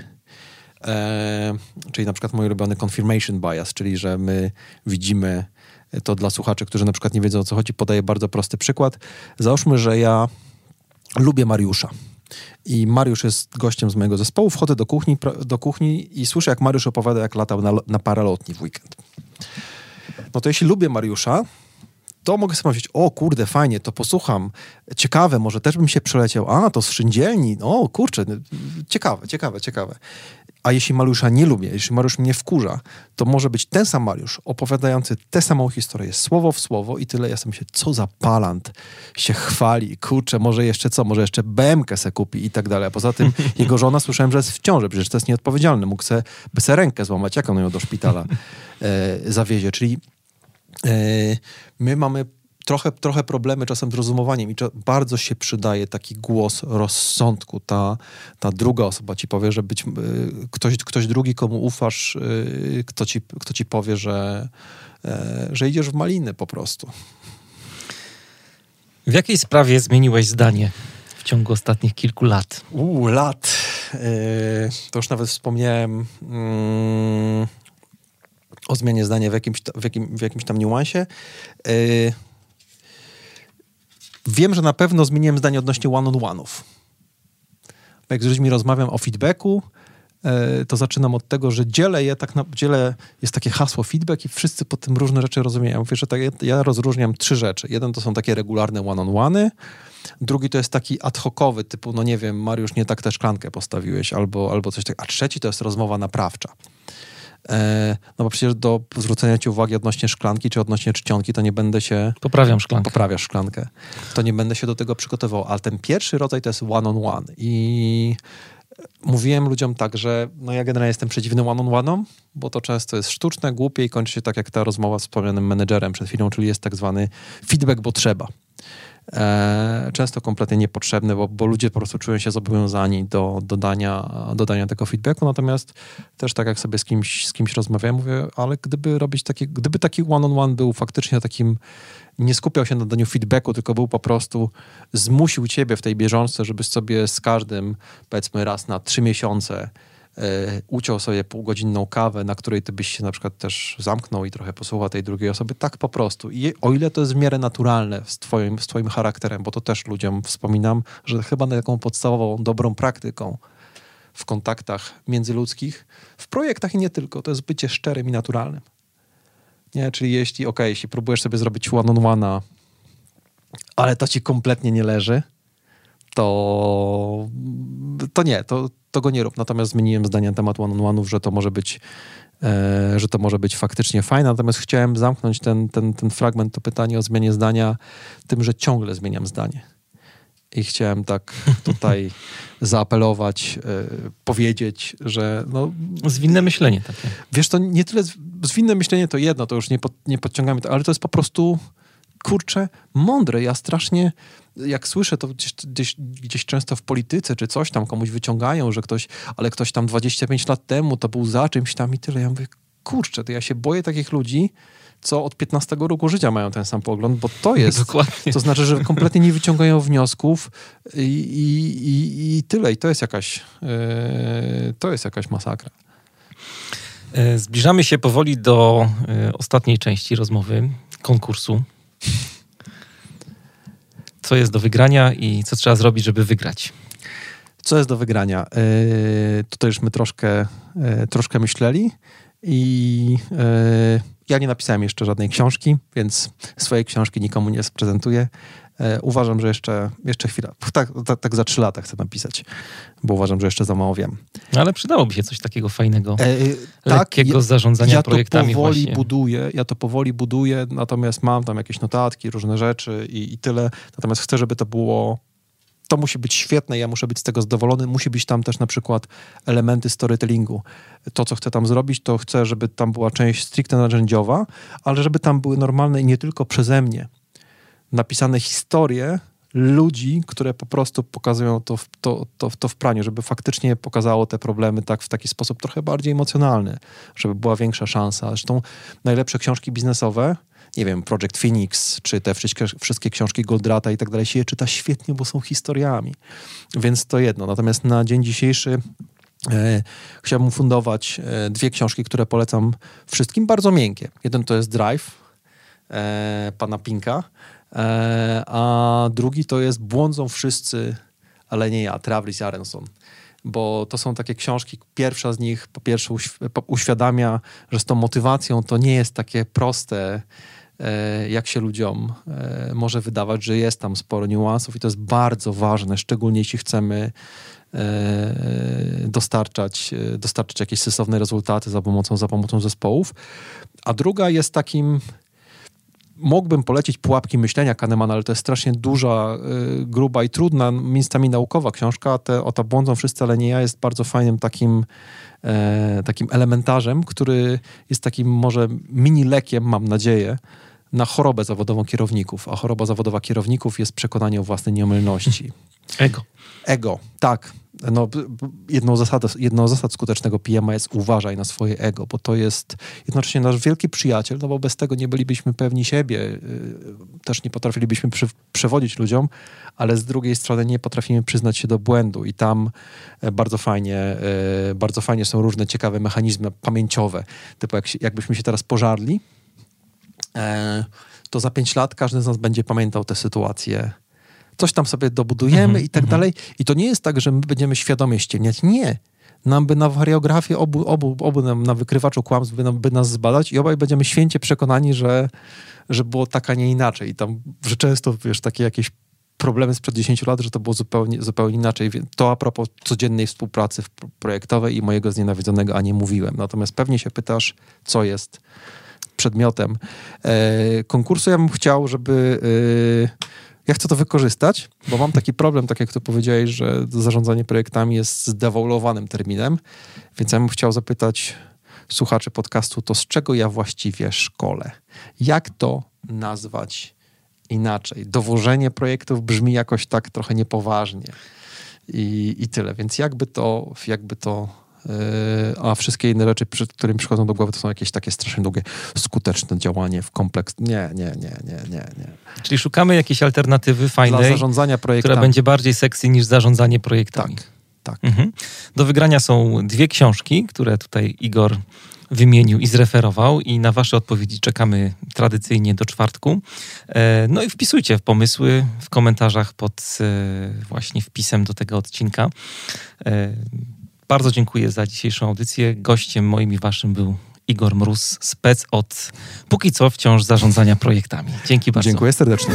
E, czyli na przykład mój ulubiony confirmation bias, czyli że my widzimy to dla słuchaczy, którzy na przykład nie wiedzą o co chodzi, podaję bardzo prosty przykład. Załóżmy, że ja lubię Mariusza. I Mariusz jest gościem z mojego zespołu. Wchodzę do kuchni, do kuchni i słyszę, jak Mariusz opowiada, jak latał na, na paralotni w weekend. No to jeśli lubię Mariusza, to mogę sobie powiedzieć, o kurde, fajnie, to posłucham, ciekawe, może też bym się przeleciał, a to z Szyndzielni, o kurczę, ciekawe, ciekawe, ciekawe. A jeśli Mariusza nie lubię, jeśli Mariusz mnie wkurza, to może być ten sam Mariusz opowiadający tę samą historię, słowo w słowo i tyle. Ja sobie myślę, co za palant się chwali, kurczę, może jeszcze co, może jeszcze BMK se kupi i tak dalej. A poza tym jego żona słyszałem, że jest w ciąży, przecież to jest nieodpowiedzialne. Mógł se, by se rękę złamać, jak on ją do szpitala e, zawiezie. Czyli e, my mamy trochę, trochę problemy czasem z rozumowaniem i bardzo się przydaje taki głos rozsądku. Ta, ta druga osoba ci powie, że być, y, ktoś, ktoś drugi, komu ufasz, y, kto ci, kto ci powie, że, e, że idziesz w maliny po prostu. W jakiej sprawie zmieniłeś zdanie w ciągu ostatnich kilku lat? Uuu, lat. Yy, to już nawet wspomniałem yy, o zmianie zdania w jakimś, w jakim, w jakimś tam niuansie. Yy, Wiem, że na pewno zmieniłem zdanie odnośnie one-on-one'ów. Jak z ludźmi rozmawiam o feedbacku, e, to zaczynam od tego, że dzielę je, tak na, dzielę, jest takie hasło feedback i wszyscy po tym różne rzeczy rozumieją. Mówię, że tak, ja rozróżniam trzy rzeczy. Jeden to są takie regularne one-on-one, drugi to jest taki ad hocowy, typu, no nie wiem, Mariusz, nie tak tę szklankę postawiłeś, albo, albo coś takiego, a trzeci to jest rozmowa naprawcza. E, no bo przecież do zwrócenia ci uwagi odnośnie szklanki czy odnośnie czcionki, to nie będę się... Poprawiam szklankę. Poprawiasz szklankę. To nie będę się do tego przygotował. Ale ten pierwszy rodzaj to jest one-on-one. On one. I mówiłem ludziom tak, że no ja generalnie jestem przeciwny one-on-one'om, bo to często jest sztuczne, głupie i kończy się tak jak ta rozmowa z wspomnianym menedżerem przed chwilą, czyli jest tak zwany feedback, bo trzeba e, często kompletnie niepotrzebne, bo, bo, ludzie po prostu czują się zobowiązani do dodania, dodania tego feedbacku, natomiast też tak jak sobie z kimś, z kimś rozmawiałem, mówię, ale gdyby robić taki, gdyby taki one-on-one był faktycznie takim, nie skupiał się na daniu feedbacku, tylko był po prostu, zmusił ciebie w tej bieżączce, żebyś sobie z każdym, powiedzmy raz na trzy miesiące uciął sobie półgodzinną kawę, na której ty byś się na przykład też zamknął i trochę posłuchał tej drugiej osoby, tak po prostu. I o ile to jest w miarę naturalne z twoim, z twoim charakterem, bo to też ludziom wspominam, że chyba taką podstawową, dobrą praktyką w kontaktach międzyludzkich, w projektach i nie tylko, to jest bycie szczerym i naturalnym. Nie? Czyli jeśli, ok, jeśli próbujesz sobie zrobić one-on-one'a, ale to ci kompletnie nie leży, to, to nie, to, to go nie rób. Natomiast zmieniłem zdanie na temat one-on-one'ów, że to może być e, że to może być faktycznie fajne. Natomiast chciałem zamknąć ten, ten, ten fragment, to pytanie o zmianie zdania tym, że ciągle zmieniam zdanie. I chciałem tak tutaj zaapelować, e, powiedzieć, że no... Zwinne myślenie takie. Wiesz, to nie tyle... Zwinne myślenie to jedno, to już nie, pod, nie podciągamy, ale to jest po prostu, kurczę, mądre. Ja strasznie jak słyszę to gdzieś, gdzieś, gdzieś, często w polityce czy coś tam komuś wyciągają, że ktoś, ale ktoś tam 25 lat temu to był za czymś tam i tyle. Ja mówię, kurczę, to ja się boję takich ludzi, co od 15 roku życia mają ten sam pogląd, bo to jest, Dokładnie. to znaczy, że kompletnie nie wyciągają wniosków i, i, i, tyle. I to jest jakaś, yy, to jest jakaś masakra. E, zbliżamy się powoli do y, ostatniej części rozmowy, konkursu co jest do wygrania i co trzeba zrobić, żeby wygrać. Co jest do wygrania? Yy, tutaj już my troszkę, yy, troszkę myśleli i yy, ja nie napisałem jeszcze żadnej książki, więc swojej książki nikomu nie sprezentuję. E, uważam, że jeszcze, jeszcze chwila. Tak, tak, tak, za trzy lata chcę napisać, bo uważam, że jeszcze za mało wiem. No, ale przydałoby się coś takiego fajnego, e, lekkiego tak, zarządzania ja projektami. Ja to powoli właśnie. buduję, ja to powoli buduję, natomiast mam tam jakieś notatki, różne rzeczy i, i tyle. Natomiast chcę, żeby to było to musi być świetne, ja muszę być z tego zadowolony. Musi być tam też na przykład elementy storytellingu. To, co chcę tam zrobić, to chcę, żeby tam była część stricte narzędziowa, ale żeby tam były normalne i nie tylko przeze mnie napisane historie ludzi, które po prostu pokazują to w, to, to, to w praniu, żeby faktycznie pokazało te problemy tak w taki sposób trochę bardziej emocjonalny, żeby była większa szansa. Zresztą najlepsze książki biznesowe, nie wiem, Project Phoenix, czy te wszystkie, wszystkie książki Goldrata i tak dalej, się je czyta świetnie, bo są historiami. Więc to jedno. Natomiast na dzień dzisiejszy E, chciałbym fundować e, dwie książki, które polecam wszystkim, bardzo miękkie. Jeden to jest Drive e, pana Pinka, a drugi to jest Błądzą wszyscy, ale nie ja, Travis Aronson. Bo to są takie książki, pierwsza z nich po pierwsze uświadamia, że z tą motywacją to nie jest takie proste, e, jak się ludziom e, może wydawać, że jest tam sporo niuansów i to jest bardzo ważne, szczególnie jeśli chcemy E, dostarczać, e, dostarczać jakieś sensowne rezultaty za pomocą, za pomocą zespołów. A druga jest takim mógłbym polecić Pułapki Myślenia Kahnemana, ale to jest strasznie duża, y, gruba i trudna, miejscami naukowa książka. Te, o ta błądzą wszyscy, ale nie ja, jest bardzo fajnym takim, e, takim elementarzem, który jest takim może mini lekiem, mam nadzieję, na chorobę zawodową kierowników. A choroba zawodowa kierowników jest przekonanie o własnej nieomylności. Ego. Ego, tak. No, jedną, zasadę, jedną z zasad skutecznego PM jest uważaj na swoje ego, bo to jest jednocześnie nasz wielki przyjaciel, no bo bez tego nie bylibyśmy pewni siebie, y, też nie potrafilibyśmy przy, przewodzić ludziom, ale z drugiej strony nie potrafimy przyznać się do błędu i tam e, bardzo fajnie, e, bardzo fajnie są różne ciekawe mechanizmy pamięciowe, typu jak, jakbyśmy się teraz pożarli, to za pięć lat każdy z nas będzie pamiętał tę sytuację coś tam sobie dobudujemy mm -hmm, i tak mm -hmm. dalej. I to nie jest tak, że my będziemy świadomie ściemniać. Nie. Nam by na wariografię obu, obu, obu nam, na wykrywaczu kłamstw by, nam, by nas zbadać i obaj będziemy święcie przekonani, że, że było tak, a nie inaczej. I tam, że często, wiesz, takie jakieś problemy sprzed 10 lat, że to było zupełnie, zupełnie inaczej. To a propos codziennej współpracy projektowej i mojego znienawidzonego, a nie mówiłem. Natomiast pewnie się pytasz, co jest przedmiotem e, konkursu. Ja bym chciał, żeby... E, ja chcę to wykorzystać, bo mam taki problem, tak jak to powiedziałeś, że zarządzanie projektami jest zdewoluowanym terminem, więc ja bym chciał zapytać słuchaczy podcastu, to z czego ja właściwie szkole? Jak to nazwać inaczej? Dowożenie projektów brzmi jakoś tak trochę niepoważnie i, i tyle, więc jakby to, jakby to a wszystkie inne rzeczy, które mi przychodzą do głowy, to są jakieś takie strasznie długie, skuteczne działanie w kompleks. Nie, nie, nie, nie, nie, nie. Czyli szukamy jakiejś alternatywy fajnej, Dla zarządzania projektami. która będzie bardziej sexy niż zarządzanie projektami. Tak, tak. Mhm. Do wygrania są dwie książki, które tutaj Igor wymienił i zreferował i na wasze odpowiedzi czekamy tradycyjnie do czwartku. E, no i wpisujcie w pomysły w komentarzach pod e, właśnie wpisem do tego odcinka. Bardzo dziękuję za dzisiejszą audycję. Gościem moim i waszym był Igor Mróz, spec od póki co wciąż zarządzania projektami. Dzięki bardzo. Dziękuję serdecznie.